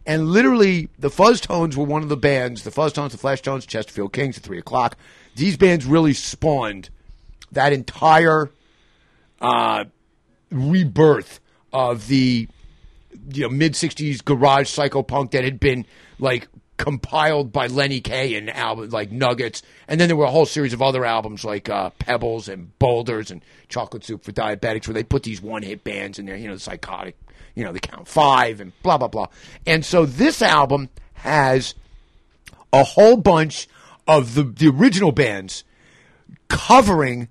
And, literally, the Fuzztones were one of the bands, the Fuzztones, the Fleshtones, Chesterfield Kings at 3 o'clock. These bands really spawned that entire uh, rebirth of the you know mid 60s garage psychopunk that had been like compiled by Lenny Kaye and album like Nuggets, and then there were a whole series of other albums like uh, Pebbles and Boulders and Chocolate Soup for Diabetics, where they put these one hit bands in there, you know, the psychotic, you know, the Count Five and blah blah blah. And so this album has a whole bunch of the the original bands covering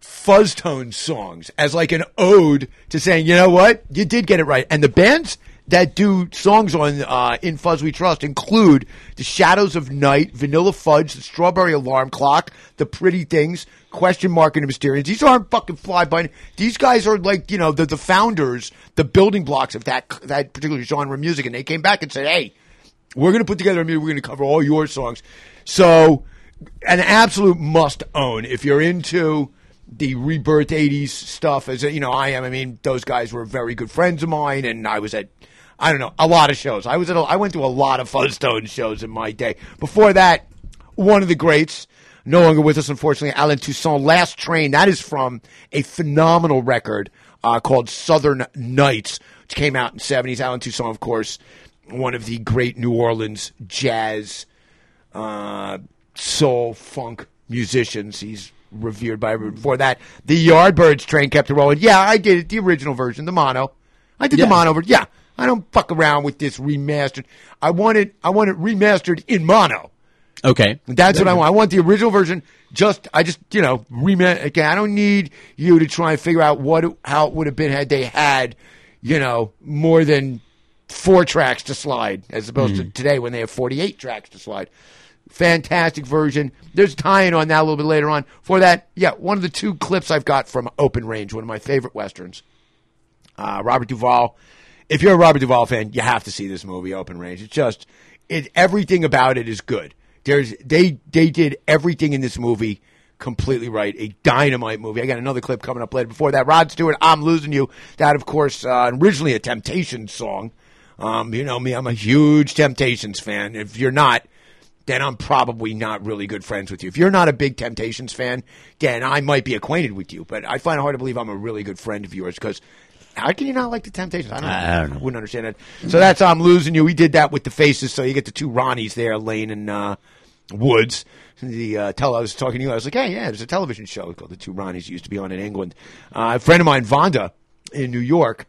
Fuzztone songs as like an ode to saying, you know what, you did get it right. And the bands that do songs on uh, In Fuzz We Trust include The Shadows of Night, Vanilla Fudge, The Strawberry Alarm Clock, The Pretty Things, Question Mark and the Mysterians. These aren't fucking fly by. These guys are like, you know, the, the founders, the building blocks of that, that particular genre of music. And they came back and said, hey, we're going to put together a music, we're going to cover all your songs. So, an absolute must own if you're into the rebirth 80s stuff as you know I am I mean those guys were very good friends of mine and I was at I don't know a lot of shows I was at a, I went to a lot of Fuzztone shows in my day before that one of the greats no longer with us unfortunately Allen Toussaint Last Train that is from a phenomenal record uh, called Southern Nights which came out in the 70s Allen Toussaint of course one of the great New Orleans jazz uh, soul funk musicians he's revered by everyone. Before that, the Yardbirds train kept it rolling. Yeah, I did it, the original version, the mono. I did Yeah. the mono version. Yeah, I don't fuck around with this remastered. I want it. I want it remastered in mono. Okay. That's what I want. I want the original version. Just, I just, you know, remaster. Again, I don't need you to try and figure out what, it- how it would have been had they had, you know, more than four tracks to slide, as opposed to today when they have forty-eight tracks to slide. Fantastic version. There's tie-in on that a little bit later on. For that, yeah, one of the two clips I've got from Open Range, one of my favorite westerns. Uh, Robert Duvall. If you're a Robert Duvall fan, you have to see this movie, Open Range. It's just, it everything about it is good. There's they they did everything in this movie completely right. A dynamite movie. I got another clip coming up later. Before that, Rod Stewart, "I'm Losing You." That, of course, uh, originally a Temptations song. Um, you know me, I'm a huge Temptations fan. If you're not, then I'm probably not really good friends with you. If you're not a big Temptations fan, then I might be acquainted with you. But I find it hard to believe I'm a really good friend of yours because how can you not like the Temptations? I don't know. I don't know. Wouldn't understand it. So that's I'm losing you. We did that with the faces. So you get the two Ronnies there, Lane and uh, Woods. The uh, tell I was talking to you. I was like, hey, yeah, there's a television show called The Two Ronnies. Used to be on in England. Uh, a friend of mine, Vonda, in New York.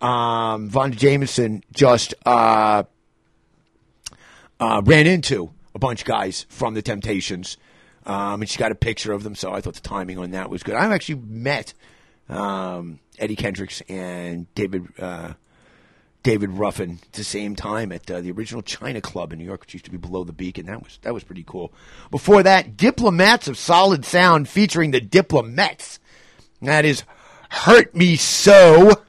Um, Vonda Jameson just uh, uh, ran into a bunch of guys from the Temptations, um, and she got a picture of them. So I thought the timing on that was good. I've actually met um, Eddie Kendricks and David uh, David Ruffin at the same time at uh, the original China Club in New York, which used to be below the Beacon. That was that was pretty cool. Before that, Diplomats of Solid Sound featuring the Diplomats. That is Hurt Me So.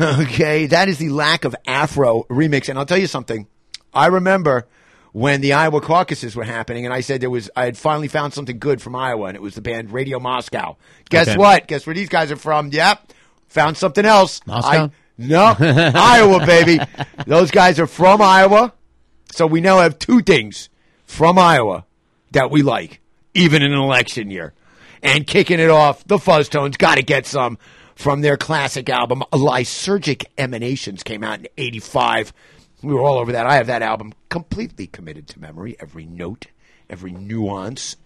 Okay, that is the lack of Afro remix. And I'll tell you something. I remember when the Iowa caucuses were happening, and I said there was I had finally found something good from Iowa, and it was the band Radio Moscow. Guess Okay. what? Guess where these guys are from? Yep, found something else. Moscow? I, no, Iowa, baby. Those guys are from Iowa, so we now have two things from Iowa that we like, even in an election year. And kicking it off, the Fuzztones got to get some from their classic album, Lysergic Emanations, came out in 85. We were all over that. I have that album completely committed to memory, every note, every nuance.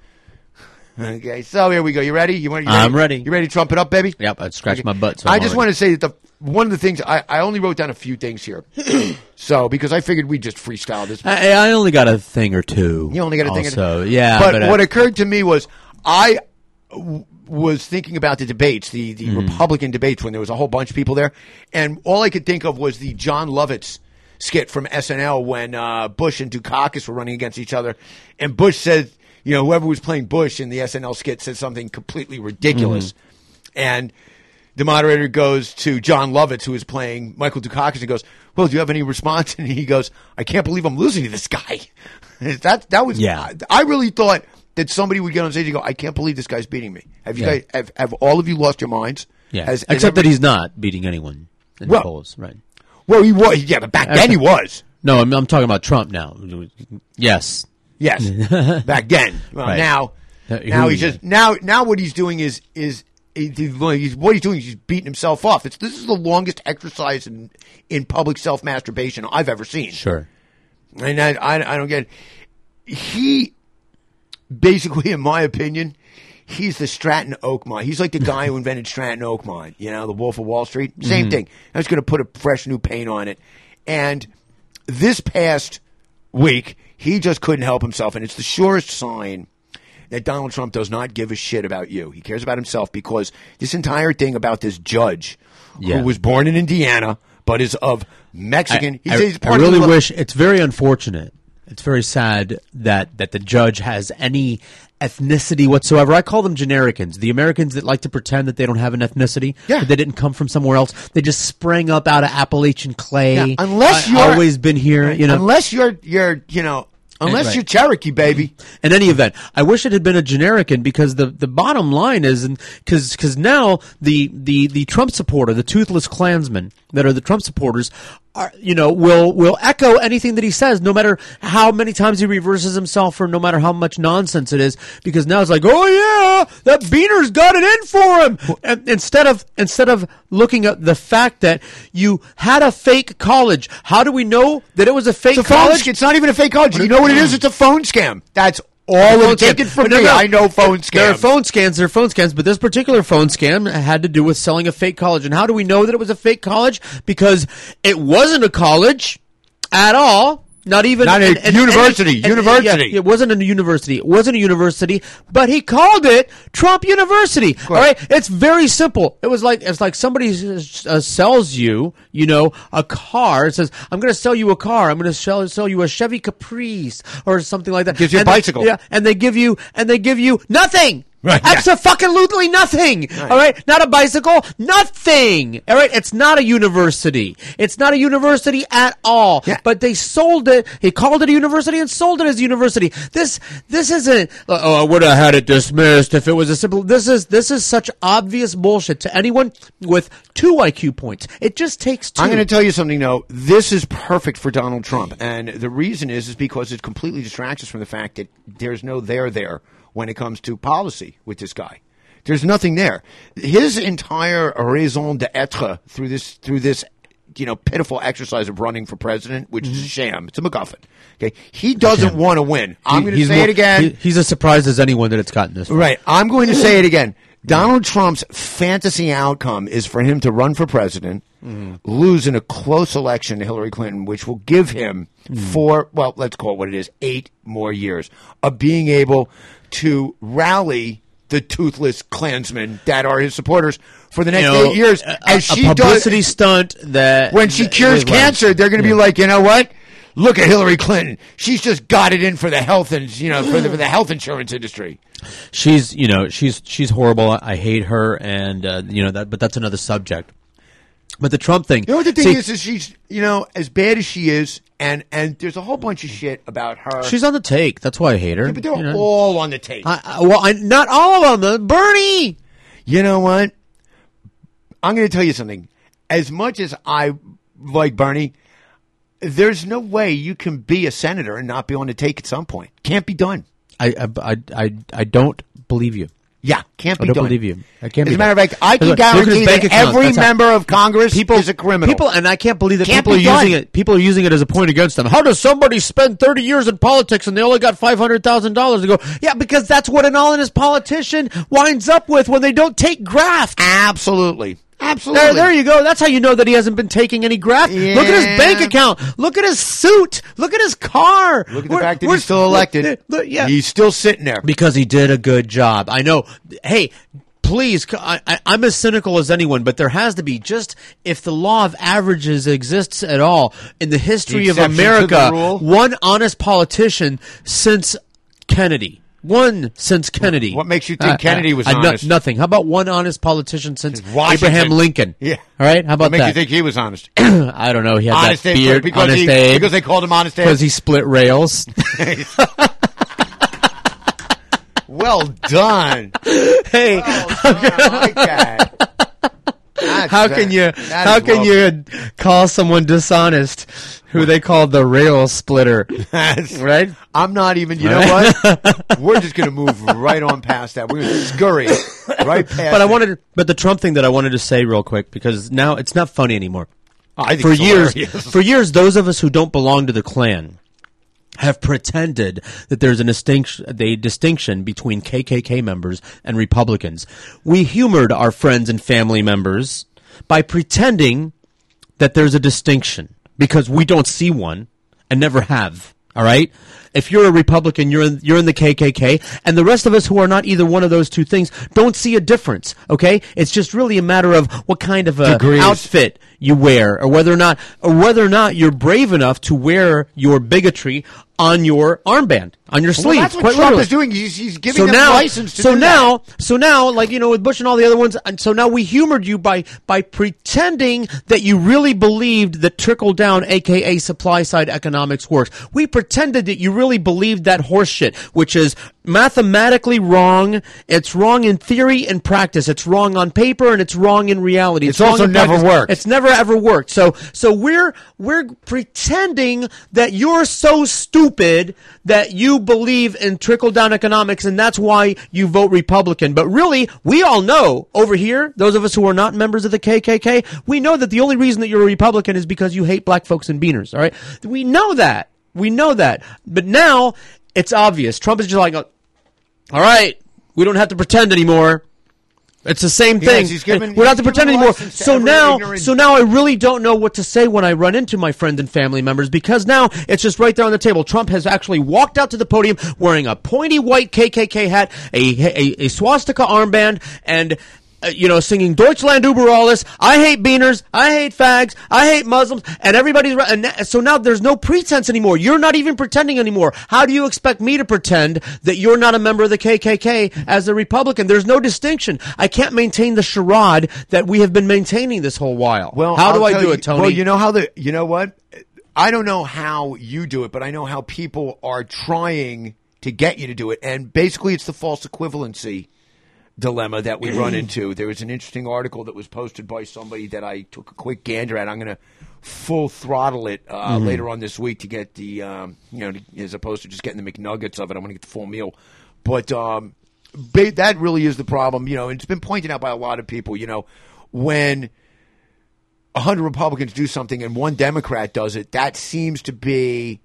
Okay, so here we go. You ready? You want? You I'm ready. You ready to trump it up, baby? Yep, I'd scratch Okay. my butt. So I I'm just want to say that the one of the things I, I only wrote down a few things here, so because I figured we'd just freestyle this. I, I only got a thing or two. You only got a thing. Also, yeah. but, But, uh, what occurred to me was I was thinking about the debates, the the Republican debates, when there was a whole bunch of people there, and all I could think of was the Jon Lovitz skit from SNL when uh, Bush and Dukakis were running against each other, and Bush said, you know, whoever was playing Bush in the SNL skit said something completely ridiculous, and the moderator goes to Jon Lovitz, who is playing Michael Dukakis, and goes, "Well, do you have any response?" And he goes, "I can't believe I'm losing to this guy." that that was Yeah. I, I really thought that somebody would get on stage and go, "I can't believe this guy's beating me." Have you Yeah. guys have, have all of you lost your minds? Yeah. Has- has Except that he's not beating anyone in Well- the polls, right? Well, he was. Yeah, but back then he was. No, I'm, I'm talking about Trump now. Yes. Yes, back then. Well, Right. now, Uh, now who- he's just now. Now what he's doing is is. he- He's, what he's doing is he's beating himself off. It's, this is the longest exercise in, in public self masturbation I've ever seen. Sure. And I, I, I don't get it. He, basically, in my opinion, he's the Stratton Oakmont. He's like the guy who invented Stratton Oakmont, you know, the Wolf of Wall Street. Same Mhm. thing. I was going to put a fresh new paint on it. And this past week, he just couldn't help himself. And it's the surest sign that Donald Trump does not give a shit about you. He cares about himself because this entire thing about this judge Yeah. who was born in Indiana but is of Mexican. he I, says he's I of really wish it's very unfortunate. It's very sad that that the judge has any ethnicity whatsoever. I call them genericans, the Americans that like to pretend that they don't have an ethnicity, Yeah. that they didn't come from somewhere else. They just sprang up out of Appalachian clay. Yeah, unless you're always been here, you know. unless you're you're you know unless Right. you're Cherokee, baby. Mm-hmm. In any event, I wish it had been a generican because the, the bottom line is, because because now the, the the Trump supporter, the toothless Klansmen that are the Trump supporters, are you know will will echo anything that he says, no matter how many times he reverses himself or no matter how much nonsense it is. Because now it's like, oh yeah, that Beaner's got it in for him. And instead of instead of looking at the fact that you had a fake college, how do we know that it was a fake It's a phone college? scam. It's not even a fake college. You know what it is? It's a phone scam. That's all. It, take scam. it from no, me. no. I know phone scams. There are phone scams. There are phone scams, but this particular phone scam had to do with selling a fake college. And how do we know that it was a fake college? Because it wasn't a college at all. Not even Not a and- and- university. and- University. yeah, it wasn't a university. It wasn't a university, but he called it Trump University. All right, it's very simple. It was like it's like somebody uh, sells you, you know, a car. It says, "I'm going to sell you a car. I'm going to sell sell you a Chevy Caprice or something like that." Gives you a And they- bicycle. yeah, and they give you and they give you nothing. Right, yeah. Absolutely nothing. All right. Not a bicycle. Nothing. All right. It's not a university. It's not a university at all. Yeah. But they sold it. He called it a university and sold it as a university. This this isn't. Oh, I would have had it dismissed if it was a simple. This is this is such obvious bullshit to anyone with two IQ points. It just takes 2 I'm going to tell you something though. This is perfect for Donald Trump, and the reason is is because it completely distracts us from the fact that there's no there there when it comes to policy with this guy. There's nothing there. His entire raison d'être through this through this you know pitiful exercise of running for president, which is a mm-hmm. sham. It's a MacGuffin. Okay, he doesn't want to win. I'm going to say more- it again. he- he's as surprised as anyone that it's gotten this. far. Right. I'm going to say it again. Mm-hmm. Donald Trump's fantasy outcome is for him to run for president, mm-hmm. lose in a close election to Hillary Clinton, which will give him four, well, let's call it what it is, eight more years of being able to rally the toothless Klansmen that are his supporters for the next You know, eight years. a, As a she publicity does, stunt that when she cures cancer, they're going to Yeah. be like, you know what? Look at Hillary Clinton. She's just got it in for the health and you know for the, for the health insurance industry. she's you know she's she's horrible. I, I hate her, and uh, you know that. But that's another subject. But the Trump thing. You know what the thing see, is? Is she's you know as bad as she is, and and there's a whole bunch of shit about her. She's on the take. That's why I hate her. but they're you know. all on the take. I, I, well, I, not all of them. Bernie. you know what? I'm going to tell you something. As much as I like Bernie, there's no way you can be a senator and not be on the take at some point. Can't be done. I I, I, I, I don't believe you. Yeah, can't oh, be I don't done. believe you. I can't. As a matter of fact, I can Look at his guarantee bank that account. every That's how- member of Congress people is a criminal. People, and I can't believe that Can't people are be using it. People are using it as a point against them. How does somebody spend thirty years in politics and they only got five hundred thousand dollars to go? Yeah, because that's what an all-in politician winds up with when they don't take graft. Absolutely. Absolutely. There, there you go. That's how you know that he hasn't been taking any graft. Look at his bank account. Look at his suit. Look at his car. Look at the fact that he's still elected. Look, yeah. He's still sitting there. because he did a good job. I know. Hey, please, I, am as cynical as anyone, but there has to be just if the law of averages exists at all in the history The of America, one honest politician since Kennedy. One since Kennedy. What makes you think uh, uh, Kennedy was uh, no- honest? nothing. How about one honest politician since Washington. Abraham Lincoln? Yeah. All right. How about What makes that? you think he was honest? I don't know. He had Honest that Abe, beard. because honest he- Abe, because they called him Honest Abe? Because he split rails. well done. hey, I like that. How can you how can well- you call someone dishonest who they called the rail splitter right I'm not even. You know what? We're just going to move right on past that. We're going to scurry right past. but i it. wanted but the trump thing that i wanted to say real quick because now it's not funny anymore I think for it's years hilarious. for years those of us who don't belong to the klan have pretended that there's a distinction, a distinction between KKK members and Republicans. We humored our friends and family members by pretending that there's a distinction because we don't see one and never have. All right. If you're a Republican, you're in, you're in the KKK, and the rest of us who are not either one of those two things don't see a difference. Okay, it's just really a matter of what kind of outfit you wear, or whether or not, or whether or not you're brave enough to wear your bigotry on your armband, on your Well, sleeve. that's what Trump literally. is doing. He's, he's giving so them now, license to so do now, so now, like you know, with Bush and all the other ones, and so now we humored you by by pretending that you really believed that trickle down, aka supply side economics, works. We pretended that you really believed that horse shit, which is mathematically wrong. It's wrong in theory and practice. It's wrong on paper and it's wrong in reality. It's wrong also never practice. worked. It's never ever worked. So so we're we're pretending that you're so stupid that you believe in trickle down economics and that's why you vote Republican. But really, we all know over here, those of us who are not members of the KKK, we know that the only reason that you're a Republican is because you hate black folks and beaners. All right, we know that. We know that. But now it's obvious. Trump is just like, all right, we don't have to pretend anymore. It's the same thing. he's given- we don't have to pretend anymore. to So now, ignorant- so now I really don't know what to say when I run into my friends and family members because now it's just right there on the table. Trump has actually walked out to the podium wearing a pointy white KKK hat, a a, a swastika armband, and. Uh, you know, singing Deutschland über alles. I hate beaners. I hate fags. I hate Muslims. And everybody's right. And so now there's no pretense anymore. You're not even pretending anymore. How do you expect me to pretend that you're not a member of the KKK as a Republican? There's no distinction. I can't maintain the charade that we have been maintaining this whole while. Well, how do I'll I do you- it, Tony? Well, you know how the you know what? I don't know how you do it, but I know how people are trying to get you to do it, and basically, it's the false equivalency dilemma that we run into. There was an interesting article that was posted by somebody that I took a quick gander at. I'm going to full throttle it uh, Mhm. later on this week to get the um, you know as opposed to just getting the McNuggets of it. I'm going to get the full meal, but um, ba- that really is the problem. You know, and it's been pointed out by a lot of people. You know, when a hundred Republicans do something and one Democrat does it, that seems to be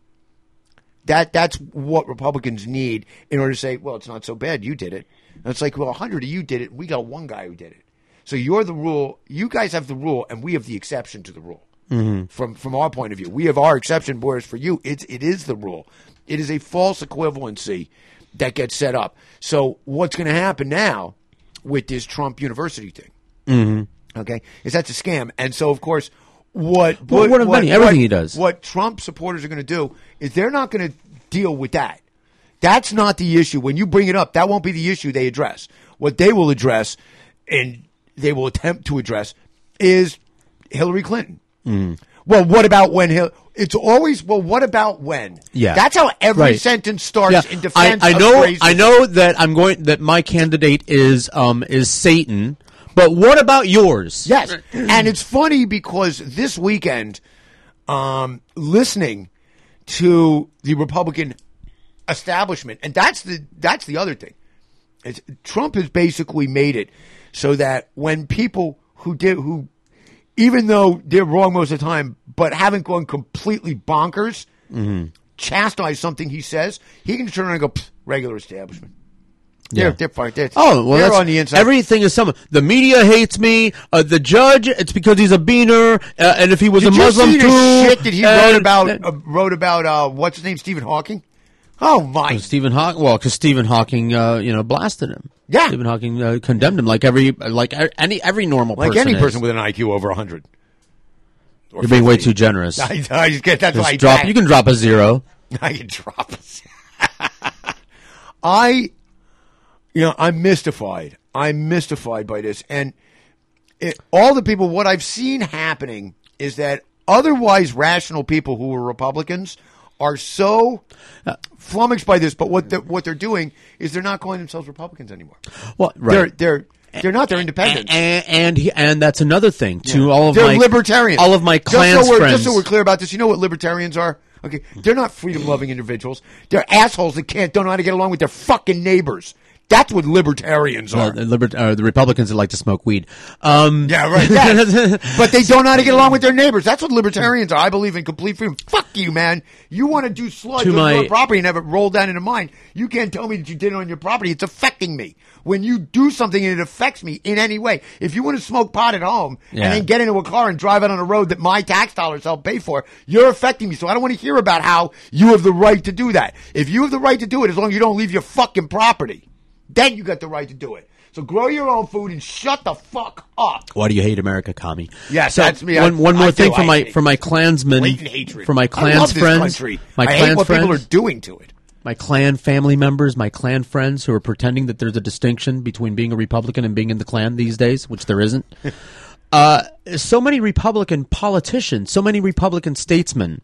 that that's what Republicans need in order to say, well, it's not so bad. You did it. And it's like, well, a hundred of you did it. We got one guy who did it. So you're the rule. You guys have the rule, and we have the exception to the rule. Mhm. From from our point of view, we have our exception. Whereas for you, it's it is the rule. It is a false equivalency that gets set up. So what's going to happen now with this Trump University thing? Mm-hmm. Okay, is that's a scam, and so of course, what Well, what of money? Everything he does. What Trump supporters are going to do is they're not going to deal with that. That's not the issue. When you bring it up, that won't be the issue they address. What they will address, and they will attempt to address, is Hillary Clinton. Mm. Well, what about when Hil- It's always well. What about when? Yeah, that's how every Right. sentence starts Yeah. in defense. I, I know. I know that I'm going. That my candidate is um is Satan. But what about yours? Yes, and it's funny because this weekend, um, listening to the Republican establishment, and that's the that's the other thing. It's, Trump has basically made it so that when people who did who, even though they're wrong most of the time, but haven't gone completely bonkers, Mm-hmm. chastise something he says, he can turn around and go regular establishment. They're Yeah. they're fine. They're, Oh well, they're that's, on the inside. Everything is someone. The media hates me. Uh, the judge, it's because he's a beaner, uh, and if he was Did a Muslim too, shit that he and- wrote about uh, wrote about uh, what's his name Stephen Hawking? Oh my! Stephen Hawking. Well, because Stephen Hawking, uh, you know, blasted him. Yeah. Stephen Hawking uh, condemned him like every like any every normal Like person any is. person with an IQ over hundred. You're being way too generous. I, I just get that's Just why I drop. You can drop a zero. I can drop it. I, you know, I'm mystified. I'm mystified by this, and it, all the people. What I've seen happening is that otherwise rational people who were Republicans are so flummoxed by this. But what they're, what they're doing is they're not calling themselves Republicans anymore. Well, They're they're they're not. They're independent. and and, he, and that's another thing to all of they're my libertarians. all of my just clans so friends. Just so we're clear about this, you know what libertarians are? Okay, they're not freedom-loving individuals. They're assholes that can't don't know how to get along with their fucking neighbors. That's what libertarians are. the, liber- uh, the Republicans that like to smoke weed. Um, yeah, right. yeah. but they don't know how to get along with their neighbors. That's what libertarians are. I believe in complete freedom. Fuck you, man. You want to do sludge To on my- your property and have it roll down into mine. You can't tell me that you did it on your property. It's affecting me. When you do something and it affects me in any way. If you want to smoke pot at home Yeah. and then get into a car and drive out on a road that my tax dollars help pay for, you're affecting me. So I don't want to hear about how you have the right to do that. If you have the right to do it, as long as you don't leave your fucking property, then you got the right to do it. So grow your own food and shut the fuck up. Why do you hate America, commie? Yes, so that's me. One, one more I thing do. for I my for my clansmen, for my I clans love this friends, country. my I clans hate what friends, people are doing to it. my clan family members, my clan friends who are pretending that there's a distinction between being a Republican and being in the clan these days, which there isn't. uh, so many Republican politicians, so many Republican statesmen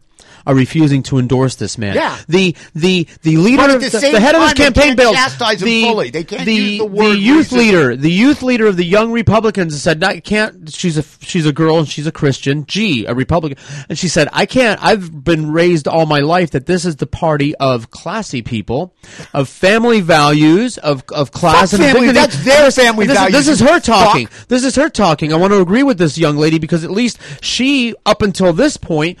are refusing to endorse this man. Yeah. The the the leader of the the, the head of his campaign bill the, fully. They can't the, use the word youth leader, the youth leader of the young Republicans said, "I can't." She's a she's a girl and she's a Christian. Gee, a Republican, and she said, "I can't. I've been raised all my life that this is the party of classy people, of family values, of of class Fuck and family, dignity." that's their family this, values, This is her talking. fuck. This is her talking. I want to agree with this young lady because at least she, up until this point.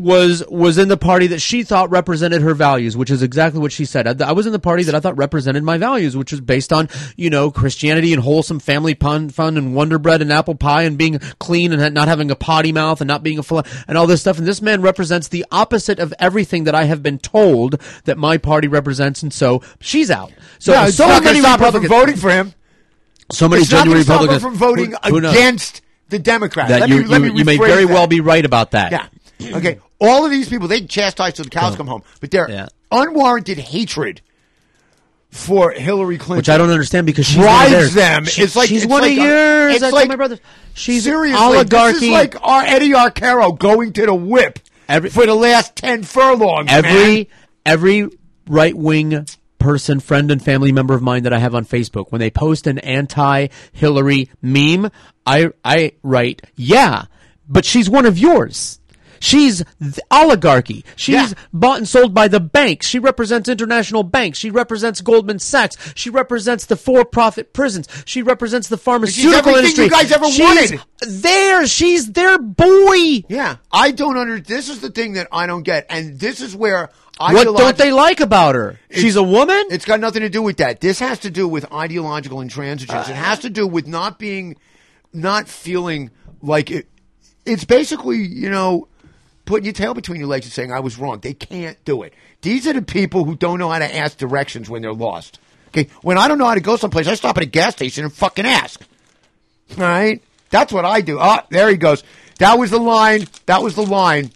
Was was in the party that she thought represented her values, which is exactly what she said. I, I was in the party that I thought represented my values, which is based on you know Christianity and wholesome family pun, fun and Wonder Bread and apple pie and being clean and not having a potty mouth and not being a fl- and all this stuff. And this man represents the opposite of everything that I have been told that my party represents, and so she's out. So Yeah, so many Republicans voting for him. So many it's genuine Republicans from voting who- who against the Democrats. that Let you me, let you, you may very well be right about that. Yeah. Okay. All of these people, they chastise till the cows come home, but their Yeah. unwarranted hatred for Hillary Clinton, Which I don't understand because she's one of drives theirs. them. She- it's like she's it's one like of a- yours. It's I like my brother. She's seriously oligarchy. This is like our Eddie Arcaro going to the whip for the last ten furlongs. every man. every right wing person, friend, and family member of mine that I have on Facebook, when they post an anti Hillary meme, I I write, yeah, but she's one of yours. She's the oligarchy. She's Yeah. bought and sold by the banks. She represents international banks. She represents Goldman Sachs. She represents the for-profit prisons. She represents the pharmaceutical everything industry. you guys ever She's wanted. There, she's their boy. Yeah, I don't under. This is the thing that I don't get, and this is where I don't. What don't they like about her? She's a woman. It's got nothing to do with that. This has to do with ideological intransigence. it uh. has to do with not being, not feeling like it. It's basically, you know, putting your tail between your legs and saying, I was wrong. They can't do it. These are the people who don't know how to ask directions when they're lost. Okay. When I don't know how to go someplace, I stop at a gas station and fucking ask. All right. That's what I do. Ah, there he goes. That was the line. That was the line.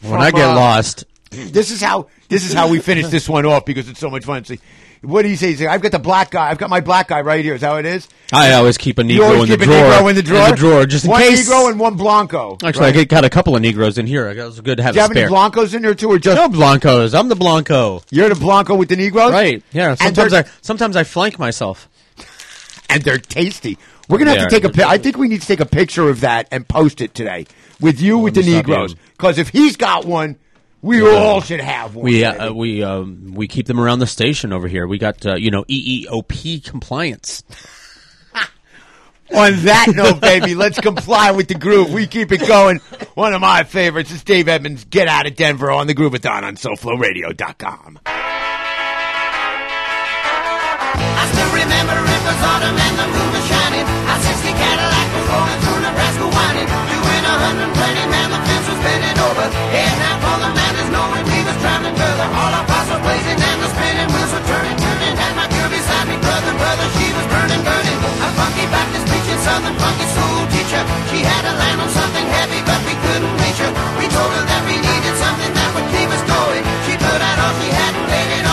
When I get uh, lost, this is how this is how we finish this one off because it's so much fun. See, what do you say? He say, I've got the black guy. I've got my black guy right here. Is that how it is? I always keep a You Negro always in the keep a drawer. Negro in the drawer. drawer, just in one case. Negro and one Blanco. Actually? I got a couple of Negroes in here. It was good to have Do you a have any spare. Blancos in there too, or just no Blancos. I'm the Blanco. You're the Blanco with the Negroes, Right. Yeah. Sometimes they're- I sometimes I flank myself. and they're tasty. We're gonna have They to are. take a. pi- I think we need to take a picture of that and post it today with you with the me stop Negroes. Because if he's got one, we all should have one. We uh, we um, we keep them around the station over here. We got uh, you know EEOP compliance. On that note, baby, let's comply with the groove. We keep it going. One of my favorites is Dave Edmunds. Get out of Denver on the Groovathon on SoFloRadio.com. I still remember it was autumn and the moon was shining. Our 60 Cadillac was rolling through Nebraska whining. Doing 120, man, the fence was Spinning over. Heading now for the mountains, knowing we was traveling further. All our parts were blazing and the spinning wheels were turning, turning. And my girl beside me, brother, brother, she was burning, burning. A funky Baptist preaching, Southern funky school teacher. She had a land on something heavy, but we couldn't reach her. We told her that we needed something that would keep us going. She put out all she had and it.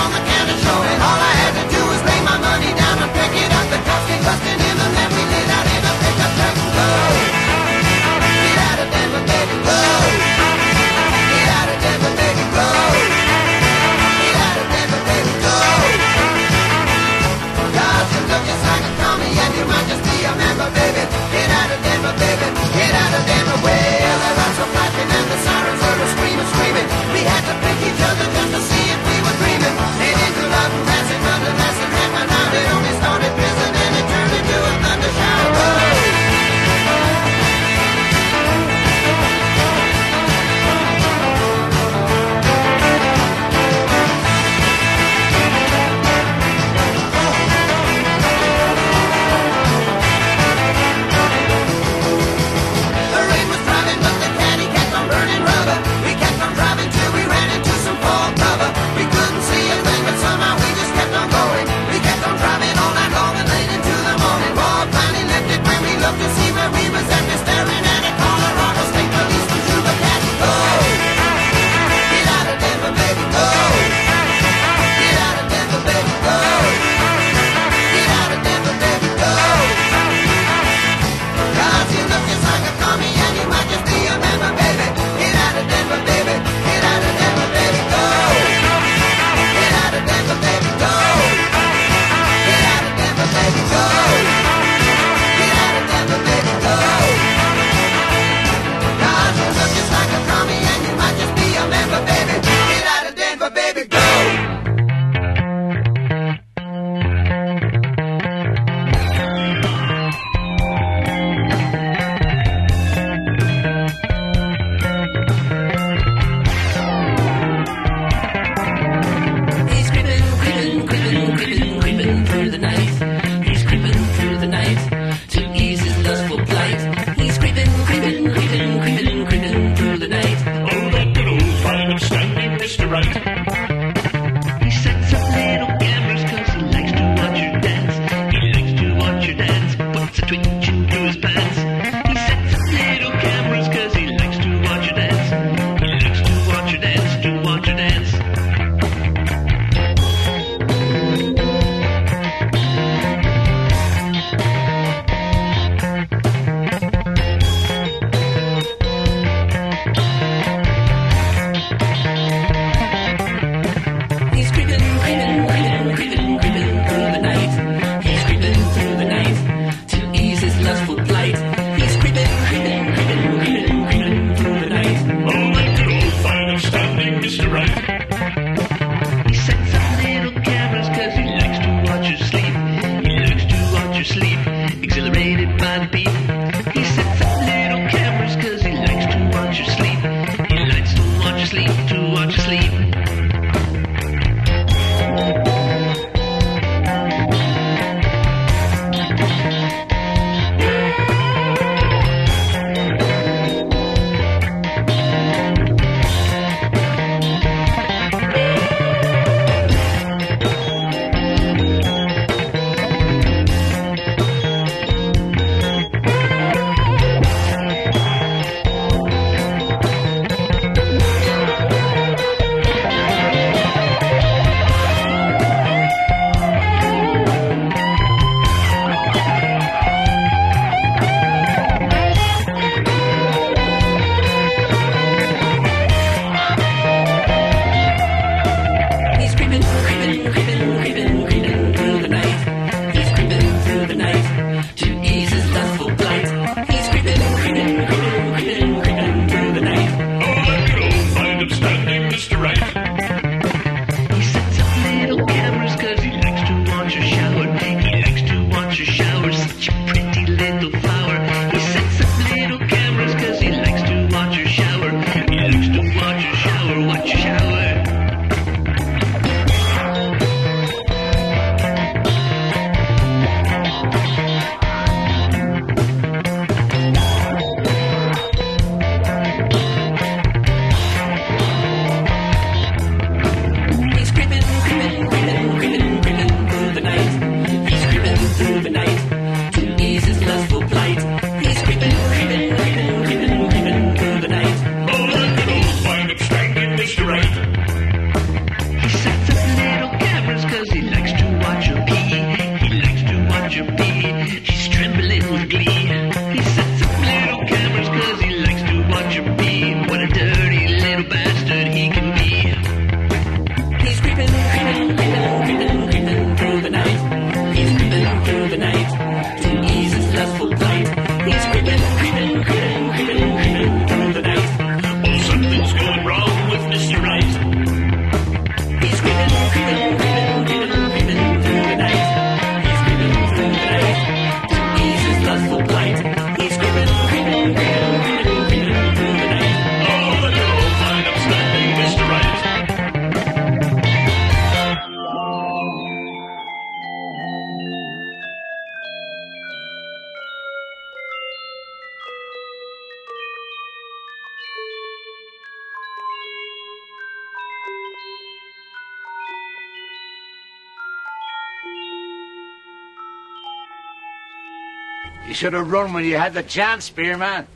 should have run when you had the chance, Spearman.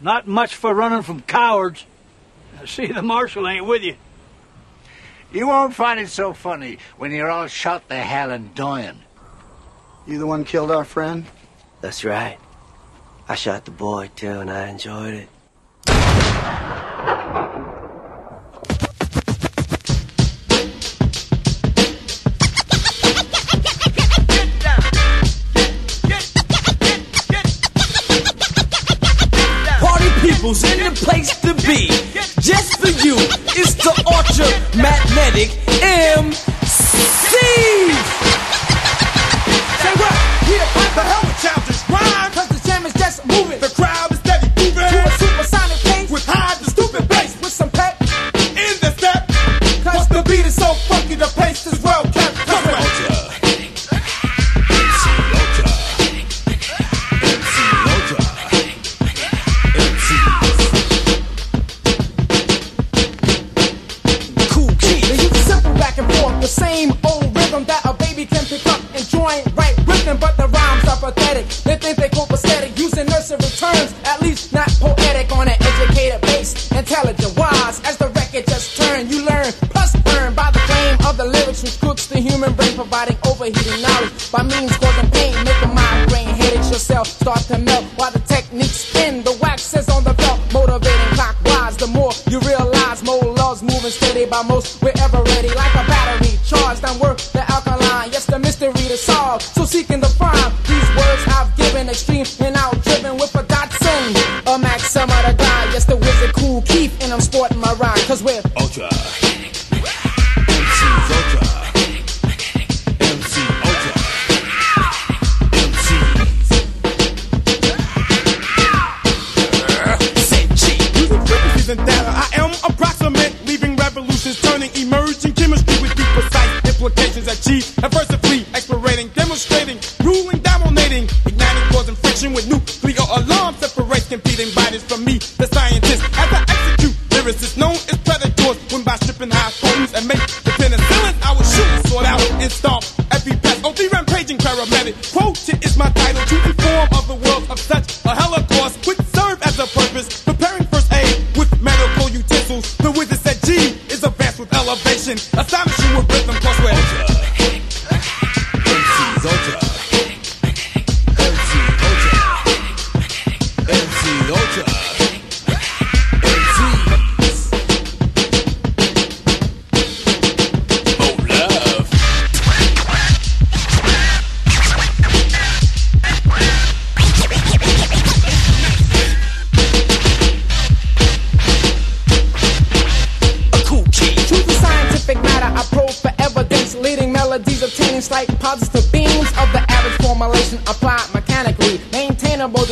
Not much for running from cowards. I see the marshal ain't with you. You won't find it so funny when you're all shot to hell and dying. You the one killed our friend? That's right. I shot the boy, too, and I enjoyed it. addict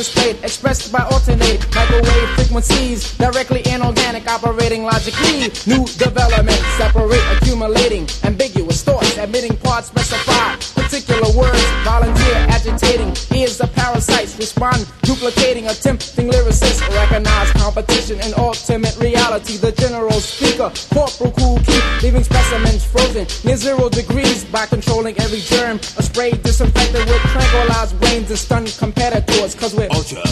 displayed, expressed by alternate microwave frequencies, directly inorganic, operating logically. New development, separate, accumulating, ambiguous thoughts, admitting parts specified, particular words, volunteer, agitating, ears of parasites, respond, duplicating, attempting lyricists, recognize competition in ultimate reality. The general speaker, corporal cool leaving specimens frozen near zero degrees by controlling every germ. A spray disinfected with tranquilized brains and stunned. Cause we're ultra.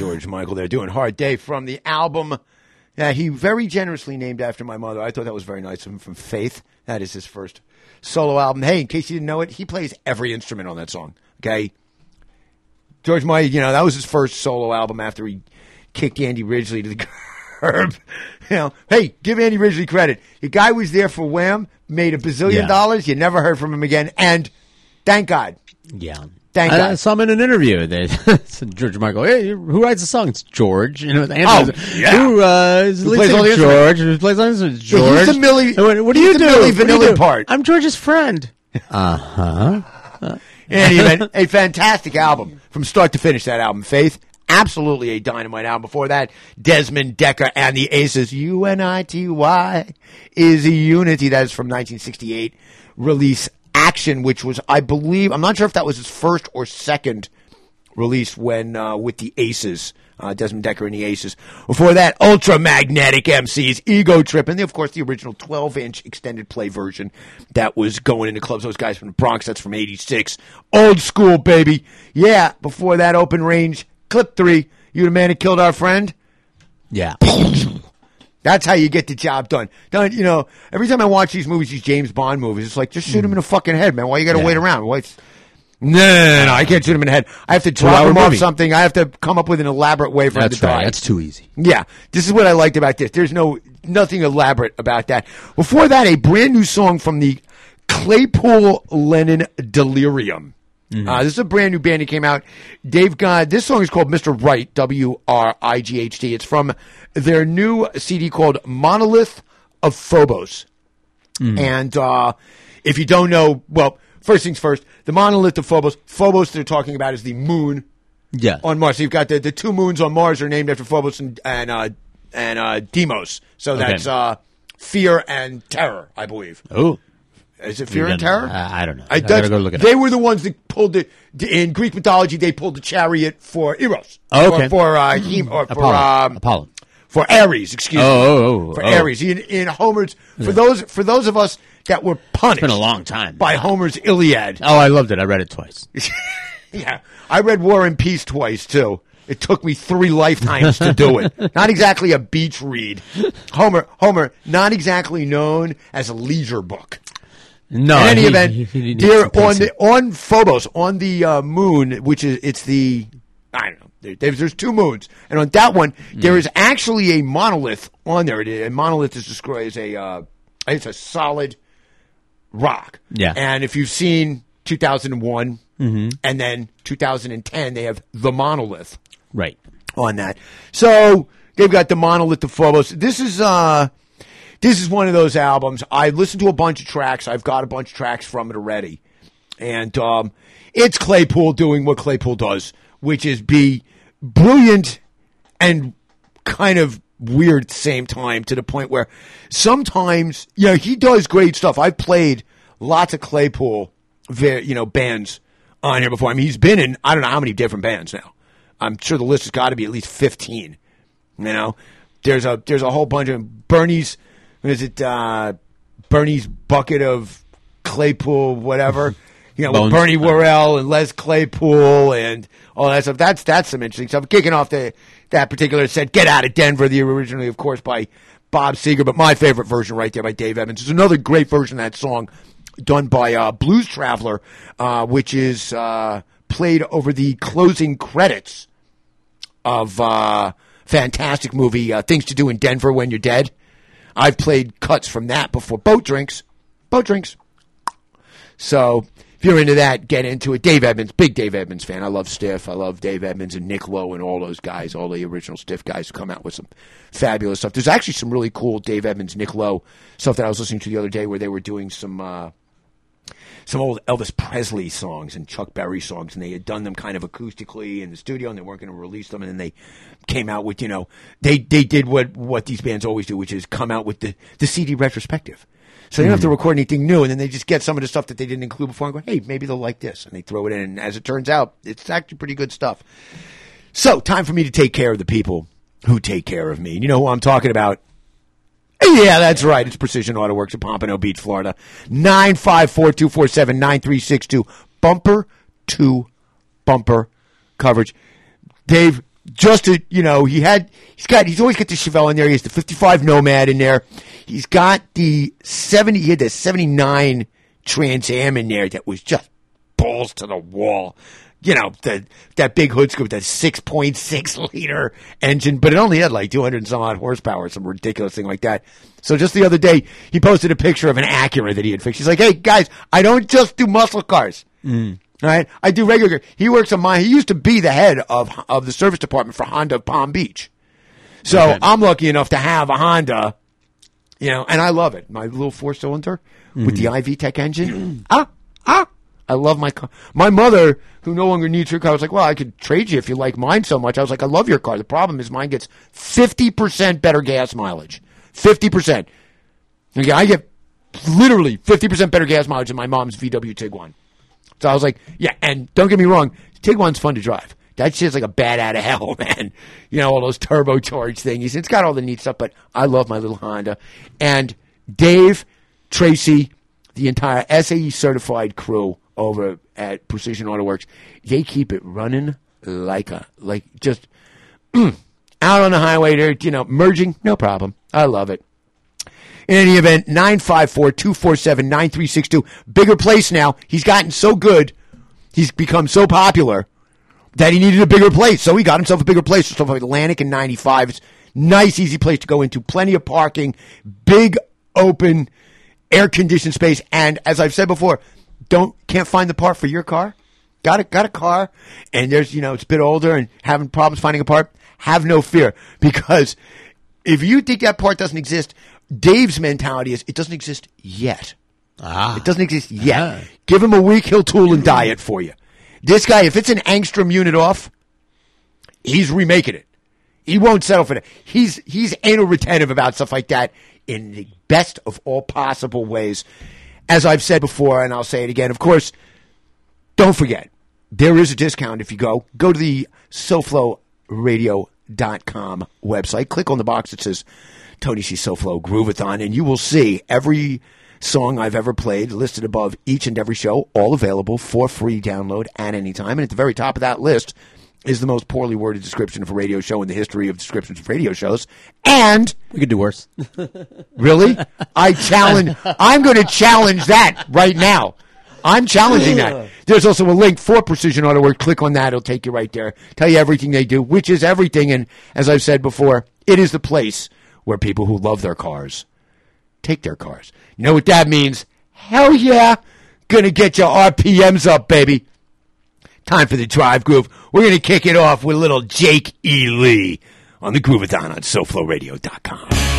George Michael there doing Hard Day from the album that he very generously named after my mother. I thought that was very nice of him from Faith. That is his first solo album. Hey, in case you didn't know it, he plays every instrument on that song. Okay. George Michael, you know, that was his first solo album after he kicked Andy Ridgeley to the curb. you know, hey, give Andy Ridgeley credit. The guy was there for Wham, made a bazillion Yeah. dollars. You never heard from him again. And thank God. Yeah. Thank I, God. I saw him in an interview. They George Michael. Hey, who writes the song? It's George. You know, the answer Oh, is, yeah. Who, uh, is Who plays all the? George? Who plays all the instruments? George. he's the Milli- What, what do you the do? Milli What do you Vanilli part. I'm George's friend. Uh huh. In any a fantastic album from start to finish. That album, Faith, absolutely a dynamite album. Before that, Desmond Dekker and the Aces, U N I T Y, is a unity. That is from 1968 release, Action, which was, I believe, I'm not sure if that was his first or second release when uh, with the Aces. Uh, Desmond Dekker and the Aces. Before that, Ultramagnetic MCs, Ego Trip, and then, of course, the original 12 inch extended play version that was going into clubs. Those guys from the Bronx, that's from 86. Old school, baby. Yeah, before that, Open Range, Clip 3, You the Man Who Killed Our Friend? Yeah. That's how you get the job done. Done, you know, every time I watch these movies, these James Bond movies, it's like, just shoot him in the hmm. fucking head, man. Why you got to Yeah. wait around? Why it's- no, no, no, I can't shoot him in the head. I have to drop him off something. I have to come up with an elaborate way for him That's to die. right. That's too easy. Yeah, this is what I liked about this. There's no nothing elaborate about that. Before that, a brand new song from the Claypool Lennon Delirium. Uh, this is a brand new band that came out. Dave got This song is called Mr. Right. W R I G H T. It's from their new CD called Monolith of Phobos. And uh, if you don't know, well, first things first, the monolith of Phobos. Phobos they're talking about is the moon Yeah. on Mars. So you've got the, the two moons on Mars are named after Phobos and and uh, and uh, Deimos. So Okay. that's uh, fear and terror, I believe. Oh. Is it fear and terror? I- I don't know. I, I gotta go look it they were the ones that pulled the in Greek mythology. They pulled the chariot for Eros. Oh, okay. For, for uh, Hem- or for Apollo. um, Apollo. for Ares. Excuse Oh, me. oh, oh, for oh. Ares. In, in Homer's for those for those of us that were punished. It's been a long time. by Homer's Iliad. Oh, I loved it. I read it twice. Yeah, I read War and Peace twice too. It took me three lifetimes to do it. Not exactly a beach read. Homer, Homer, not exactly known as a leisure book. No, In any he- event, he- he dear, on the on Phobos, on the uh, moon, which is it's the I don't know. There, there's, two moons, and on that one, Hmm. there is actually a monolith on there. A monolith is described as a uh, it's a solid rock. Yeah. And if you've seen 2001 Mhm. and then 2010, they have the monolith Right. on that. So they've got the monolith of Phobos. This is uh this is one of those albums. I listened to a bunch of tracks. I've got a bunch of tracks from it already. And um it's Claypool doing what Claypool does, which is be brilliant and kind of weird at the same time to the point where sometimes yeah he does great stuff i've played lots of claypool you know bands on here before i mean he's been in i don't know how many different bands now i'm sure the list has got to be at least 15 you know there's a there's a whole bunch of bernie's is it uh bernie's bucket of claypool whatever you know, with Bernie Worrell and Les Claypool and all that stuff. That's that's some interesting stuff. Kicking off the that particular set, "Get Out of Denver," the originally, of course, by Bob Seger, but my favorite version right there by Dave Edmunds is another great version of that song done by uh, Blues Traveler, uh, which is uh, played over the closing credits of uh, fantastic movie uh, "Things to Do in Denver When You're Dead." I've played cuts from that before. Boat drinks, boat drinks. So if you're into that, get into it. Dave Edmunds, big Dave Edmunds fan. I love Stiff. I love Dave Edmunds and Nick Lowe and all those guys, all the original Stiff guys who come out with some fabulous stuff. There's actually some really cool Dave Edmonds, Nick Lowe stuff that I was listening to the other day where they were doing some uh, some old Elvis Presley songs and Chuck Berry songs, and they had done them kind of acoustically in the studio, and they weren't going to release them, and then they came out with you know they they did what what these bands always do, which is come out with the the CD retrospective. So they don't have to hmm. record anything new, and then they just get some of the stuff that they didn't include before and go, hey, maybe they'll like this, and they throw it in. And as it turns out, it's actually pretty good stuff. So time for me to take care of the people who take care of me. You know who I'm talking about? Yeah, that's right. It's Precision Auto Works in Pompano Beach, Florida. 954-247-9362. Bumper to bumper coverage. Dave, just to you know, he had he's got he's always got the Chevelle in there. He has the 55 Nomad in there. He's got the 70. He had the 79 Trans Am in there that was just balls to the wall. You know, the, that big hood scoop, that 6.6 liter engine, but it only had like 200 and some odd horsepower, some ridiculous thing like that. So just the other day, he posted a picture of an Acura that he had fixed. He's like, hey, guys, I don't just do muscle cars. Mm. All right, I do regular. He works on my. He used to be the head of of the service department for Honda of Palm Beach. So Okay. I'm lucky enough to have a Honda, you know, and I love it. My little four cylinder with the i-VTEC engine. ah, ah. I love my car. My mother, who no longer needs her car, I was like, "Well, I could trade you if you like mine so much." I was like, "I love your car. The problem is mine gets fifty percent better gas mileage. Fifty percent. Okay, I get literally fifty percent better gas mileage than my mom's VW Tiguan." So I was like, "Yeah." And don't get me wrong, Tiguan's fun to drive. That shit's like a bat out of hell, man. You know all those turbocharged things. It's got all the neat stuff, but I love my little Honda. And Dave, Tracy, the entire SAE certified crew over at Precision Auto Works, they keep it running like a like just out on the highway. They're you know merging, no problem. I love it. In any event, 954-247-9362. Bigger place now. He's gotten so good. He's become so popular that he needed a bigger place. So he got himself a bigger place. Like Atlantic and 95. It's nice, easy place to go into. Plenty of parking. Big, open, air-conditioned space. And as I've said before, don't can't find the part for your car. Got a got a car, and there's you know it's a bit older and having problems finding a part. Have no fear because if you think that part doesn't exist, Dave's mentality is it doesn't exist yet. Ah. It doesn't exist yet. Give him a week, he'll tool and die it for you. This guy, if it's an angstrom unit off, he's remaking it. He won't settle for that. He's he's anal retentive about stuff like that in the best of all possible ways. As I've said before, and I'll say it again, of course, don't forget, there is a discount if you go. Go to the SoFloRadio.com website. Click on the box that says Tony C. SoFlo Groovathon, and you will see every song I've ever played listed above each and every show, all available for free download at any time. And at the very top of that list is the most poorly worded description of a radio show in the history of descriptions of radio shows. And we could do worse. Really? I challenge. I'm going to challenge that right now. I'm challenging that. There's also a link for Precision Auto Work. Click on that. It'll take you right there. Tell you everything they do, which is everything. And as I've said before, it is the place where people who love their cars take their cars. You know what that means? Hell yeah. Gonna get your RPMs up, baby. Time for the drive groove. We're gonna kick it off with little Jake E. Lee on the Groovathon on SoFloRadio.com.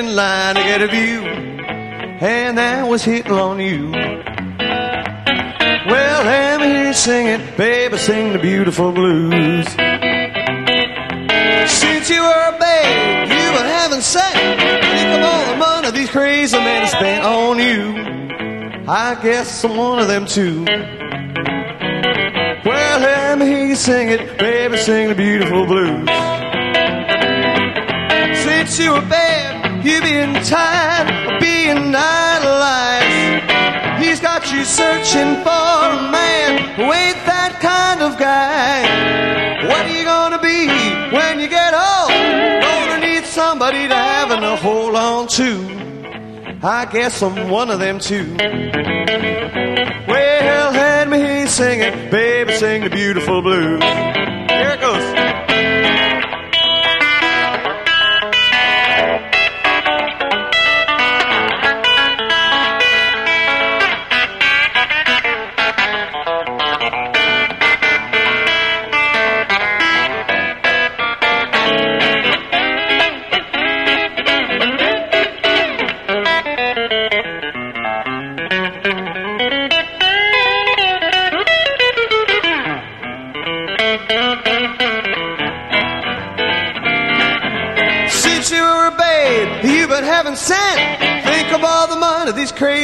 in line to get a view, and that was hitting on you. Well, let me hear you sing it, baby, sing the beautiful blues. Since you were a babe, you were having sex. Think of all the money these crazy men have spent on you. I guess I'm one of them too. Well, let me hear you sing it, baby, sing the beautiful blues. Since you were bad, you've been tired of being idolized. He's got you searching for a man who ain't that kind of guy. What are you gonna be when you get old? Gonna need somebody to have and to hold on to. I guess I'm one of them too. Well, let me hear you sing it, baby, sing the beautiful blues.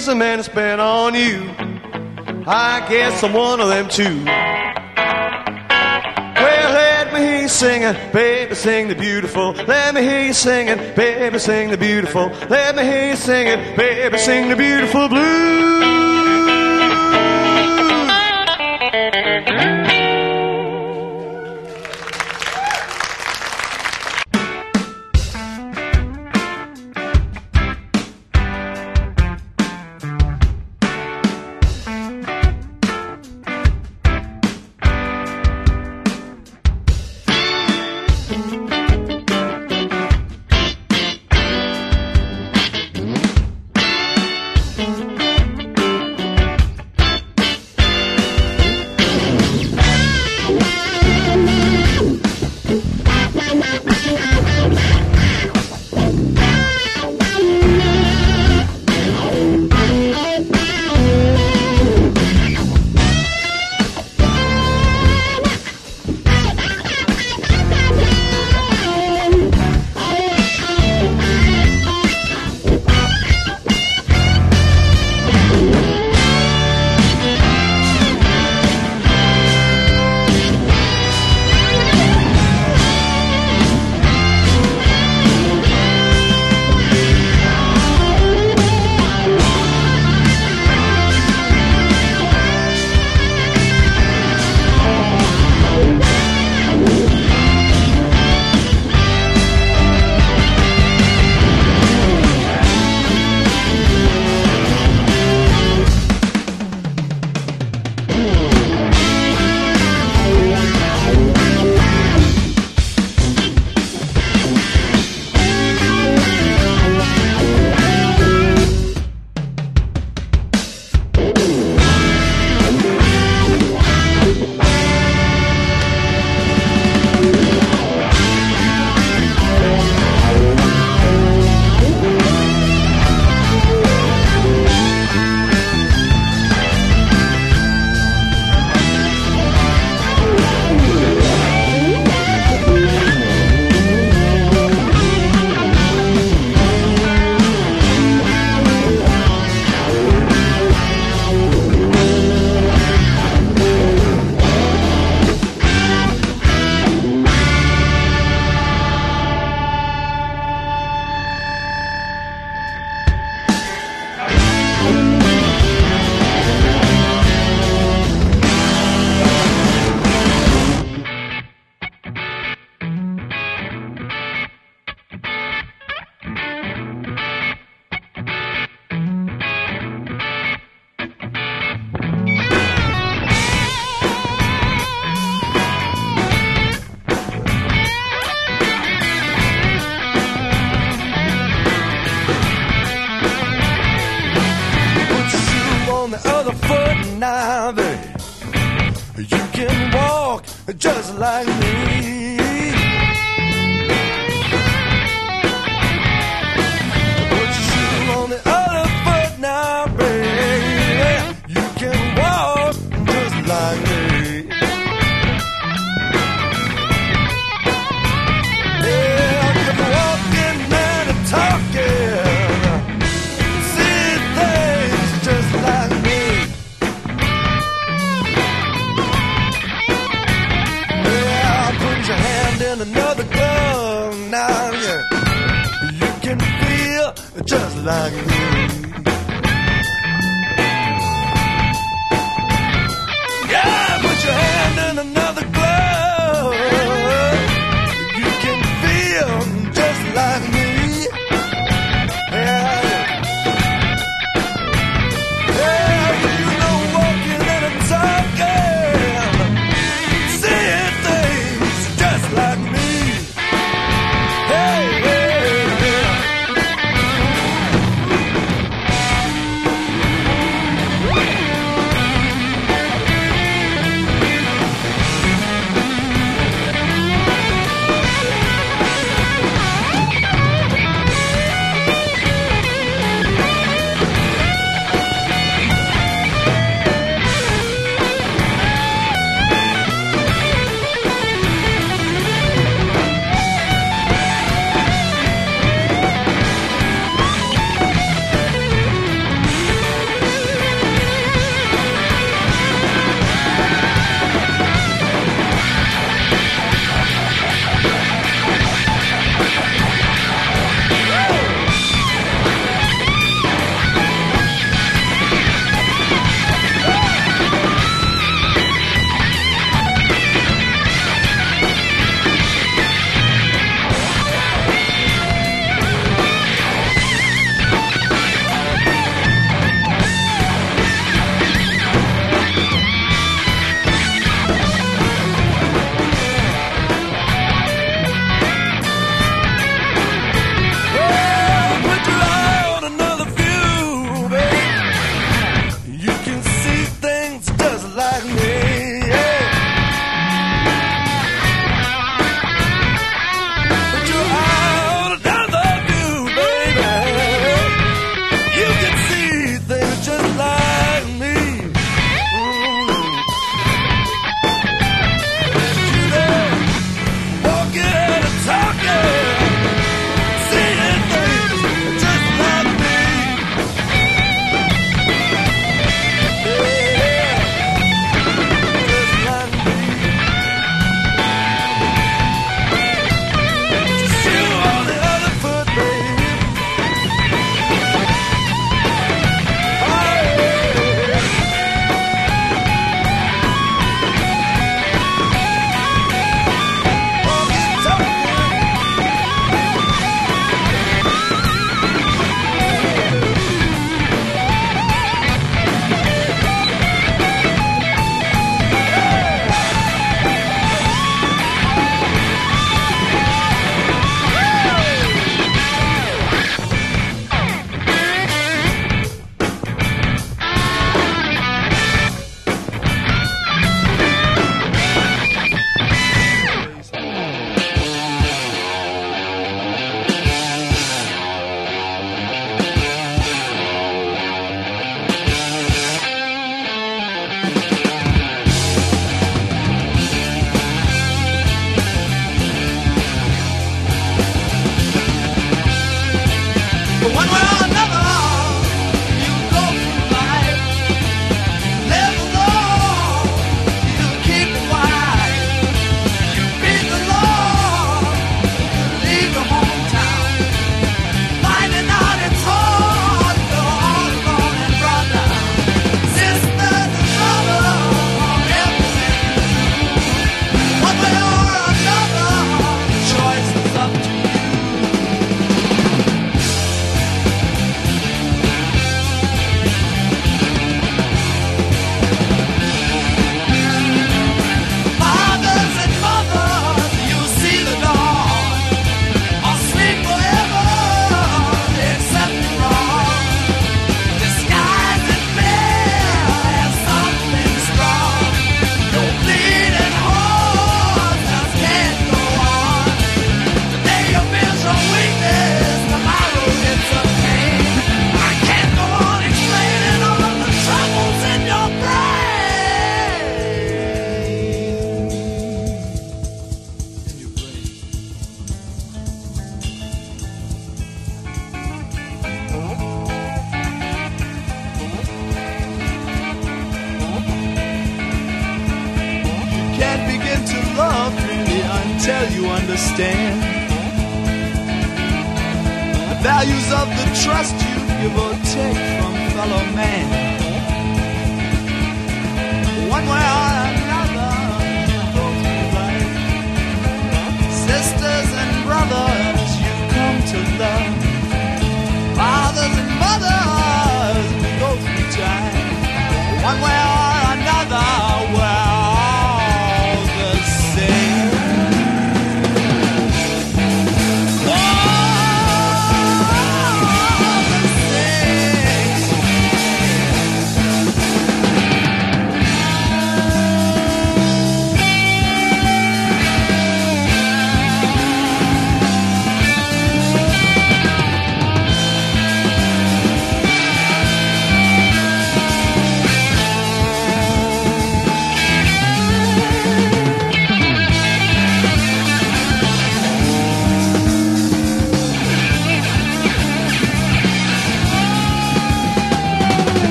Crazy men have spent on you. I guess I'm one of them too. Well, let me hear you singing, baby, sing the beautiful. Let me hear you singing, baby, sing the beautiful. Let me hear you singing, baby, sing the beautiful blues.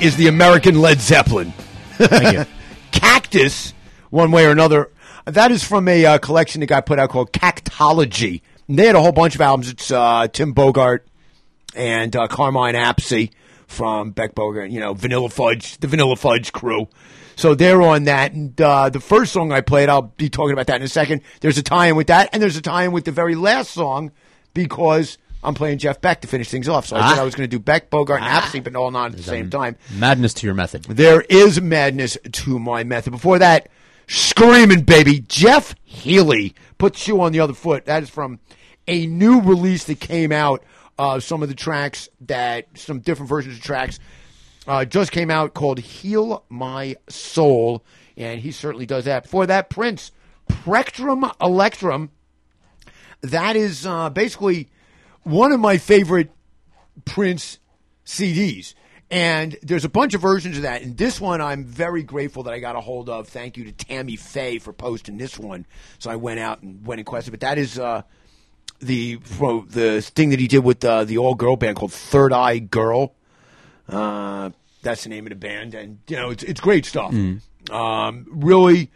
Is the American Led Zeppelin. Cactus, one way or another. That is from a uh, collection that got put out called Cactology. And they had a whole bunch of albums. It's uh, Tim Bogert and uh, Carmine Appice from Beck Bogert, you know, Vanilla Fudge, the Vanilla Fudge crew. So they're on that. And uh, the first song I played, I'll be talking about that in a second. There's a tie in with that, and there's a tie in with the very last song because I'm playing Jeff Beck to finish things off. So I Ah. said I was going to do Beck, Bogert, and Appice, but all not at the same time. Madness to your method. There is madness to my method. Before that, screaming baby, Jeff Healey puts you on the other foot. That is from a new release that came out. Uh, some of the tracks that some different versions of tracks uh, just came out called "Heal My Soul," and he certainly does that. Before that, Prince, Prectrum Electrum. That is uh, basically one of my favorite Prince CDs. And there's a bunch of versions of that. And this one I'm very grateful that I got a hold of. Thank you to Tammy Faye for posting this one. So I went out and went and quested. But that is uh, the the thing that he did with uh, the all girl band called Third Eye Girl. Uh, that's the name of the band, and you know it's it's great stuff. Um, really,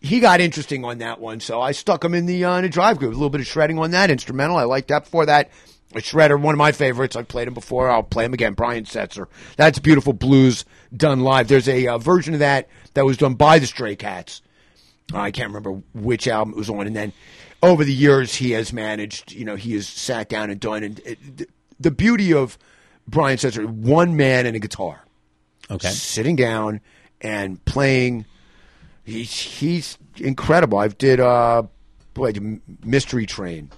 he got interesting on that one, so I stuck him in the uh, in a drive group. A little bit of shredding on that instrumental. I liked that. Before that, shredder, one of my favorites. I've played him before. I'll play him again. Brian Setzer. That's beautiful blues done live. There's a uh, version of that that was done by the Stray Cats. I can't remember which album it was on, and then over the years he has managed. You know, he has sat down and done. And it, the, the beauty of Brian Setzer, one man and a guitar, Okay. sitting down and playing He's he's incredible. I've did uh, boy, Mystery Train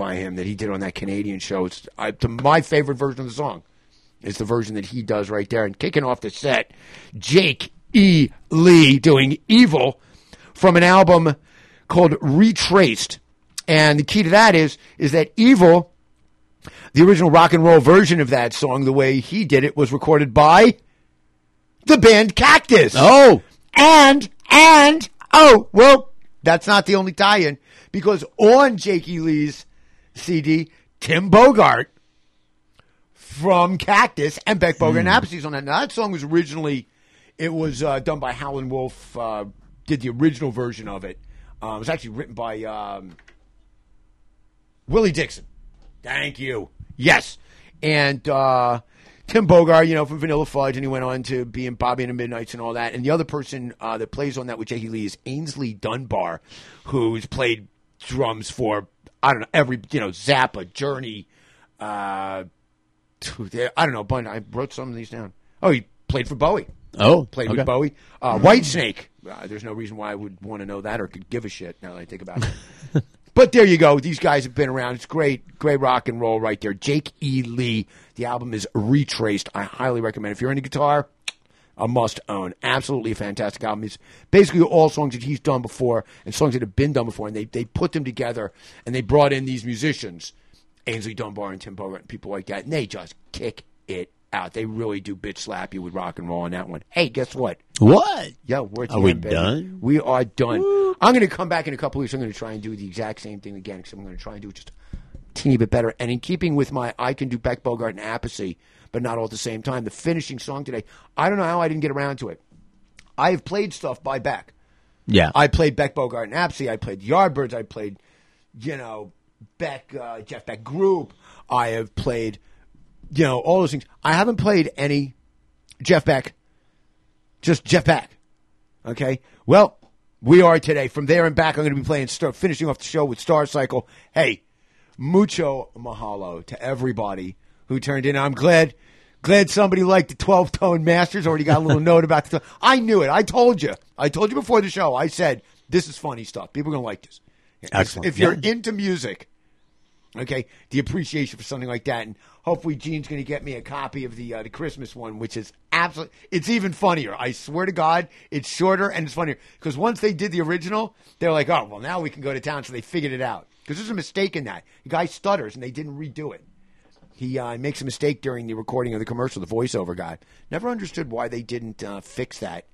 by him that he did on that Canadian show. It's I, to my favorite version of the song is the version that he does right there. And kicking off the set, Jake E. Lee doing Evil from an album called Retraced. And the key to that is is that Evil, the original rock and roll version of that song, the way he did it, was recorded by the band Cactus. Oh. And and oh, well, that's not the only tie-in because on Jakey Lee's CD, Tim Bogert from Cactus and Beck Bogert and Appleseeds on that. Now that song was originally it was uh, done by Howlin' Wolf. Uh, did the original version of it. Uh, it was actually written by um, Willie Dixon. Thank you. Yes, and uh, Tim Bogert, you know, from Vanilla Fudge, and he went on to be in Bobby and the Midnights and all that. And the other person uh, that plays on that with Jakey Lee is Aynsley Dunbar, who's played drums for I don't know every you know Zappa, Journey. Uh, I don't know, but I wrote some of these down. Oh, he played for Bowie. Oh, played okay. with Bowie. Uh, Whitesnake. Uh, there's no reason why I would want to know that or could give a shit now that I think about it. but there you go. These guys have been around. It's great, great rock and roll right there. Jake E. Lee. The album is Retraced. I highly recommend. If you're into guitar, a must own. Absolutely a fantastic album. It's basically all songs that he's done before and songs that have been done before, and they they put them together and they brought in these musicians, Aynsley Dunbar and Tim Bogert and people like that, and they just kick it out. They really do bitch slap you with rock and roll on that one. Hey, guess what? What? Yeah, we're Are we end, done? We are done. I'm going to come back in a couple weeks. I'm going to try and do the exact same thing again because I'm going to try and do it just a teeny bit better. And in keeping with my I can do Beck Bogert and Appice, but not all at the same time, the finishing song today, I don't know how I didn't get around to it. I have played stuff by Beck. Yeah. I played Beck Bogert and Appice. I played Yardbirds. I played, you know, Beck, uh, Jeff Beck Group. I have played, you know, all those things. I haven't played any Jeff Beck, just Jeff Beck. Okay. Well, we are today. From there and back, I'm going to be playing, start finishing off the show with Star Cycle. Hey, mucho mahalo to everybody who turned in. I'm glad, glad somebody liked the 12 tone masters. Already got a little note about the. I knew it. I told you. I told you before the show. I said this is funny stuff. People are going to like this. If- Excellent. If you're Yeah. into music, okay, the appreciation for something like that, and hopefully Gene's going to get me a copy of the uh, the Christmas one, which is absolutely. It's even funnier. I swear to God, it's shorter and it's funnier because once they did the original, they're like, oh well, now we can go to town, so they figured it out. Because there's a mistake in that. The guy stutters, and they didn't redo it. He uh, makes a mistake during the recording of the commercial. The voiceover guy never understood why they didn't uh, fix that.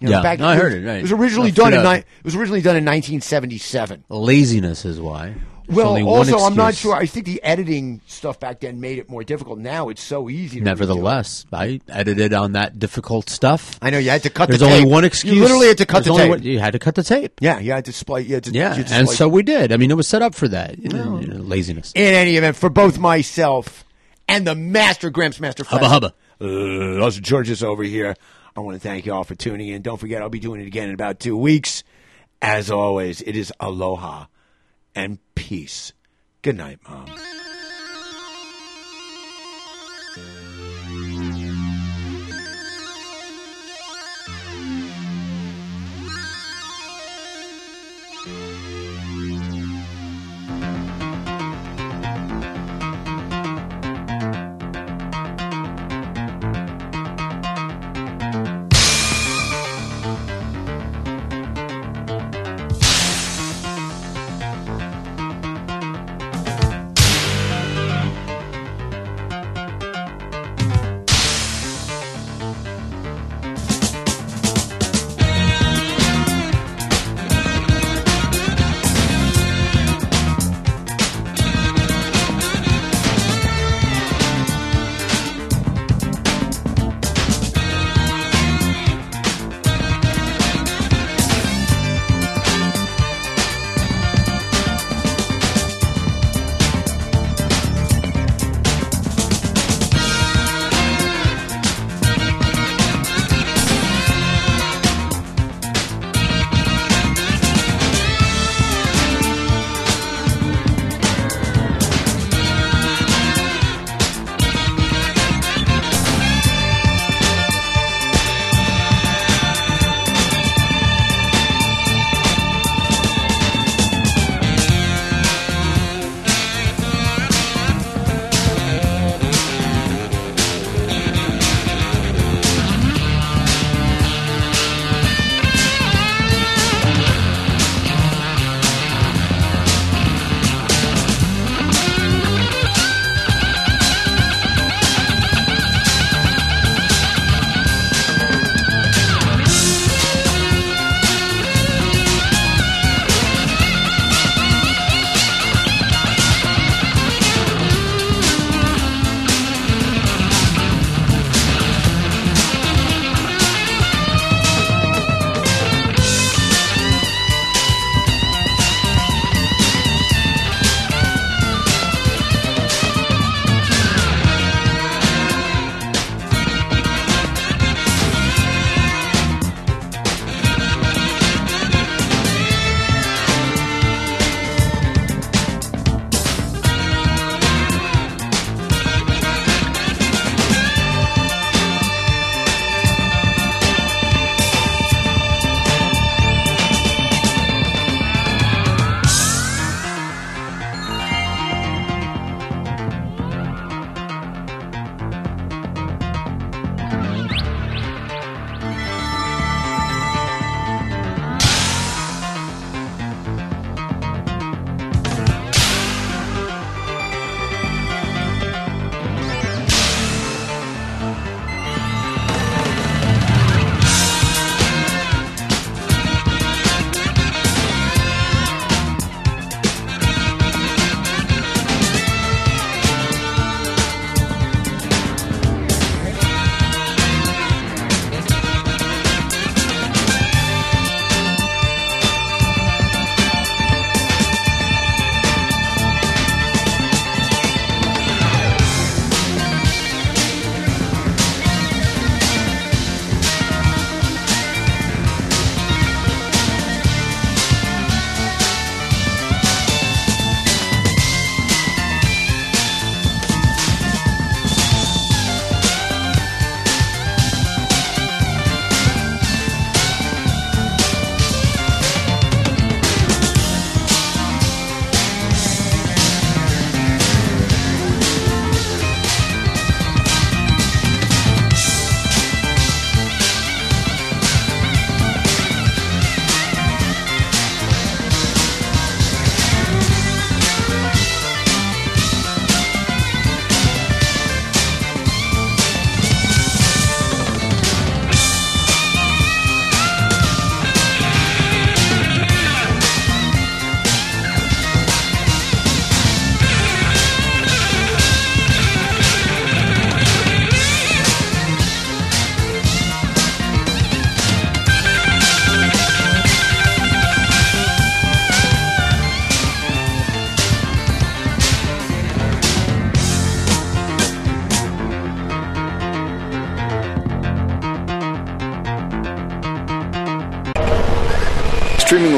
Yeah, back- no, I heard it, right. It was originally done in ni- it was originally done in 1977. Laziness is why. Well, also, I'm not sure. I think the editing stuff back then made it more difficult. Now it's so easy. To Nevertheless, I edited on that difficult stuff. I know you had to cut There's the only tape. one You excuse. literally had to cut There's the only tape. one- you had to cut the tape. Yeah, you had to splice. You had to, Yeah, you and so we did. I mean, it was set up for that. You know, you know, laziness. In any event, for both myself and the master Gramps Master Hubba Flex- hubba. Uh, us Georges over here. I want to thank you all for tuning in. Don't forget, I'll be doing it again in about two weeks. As always, it is aloha and peace. Good night, Mom.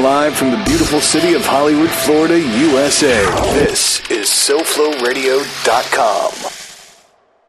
Live from the beautiful city of Hollywood, Florida, USA. This is SoFloRadio.com.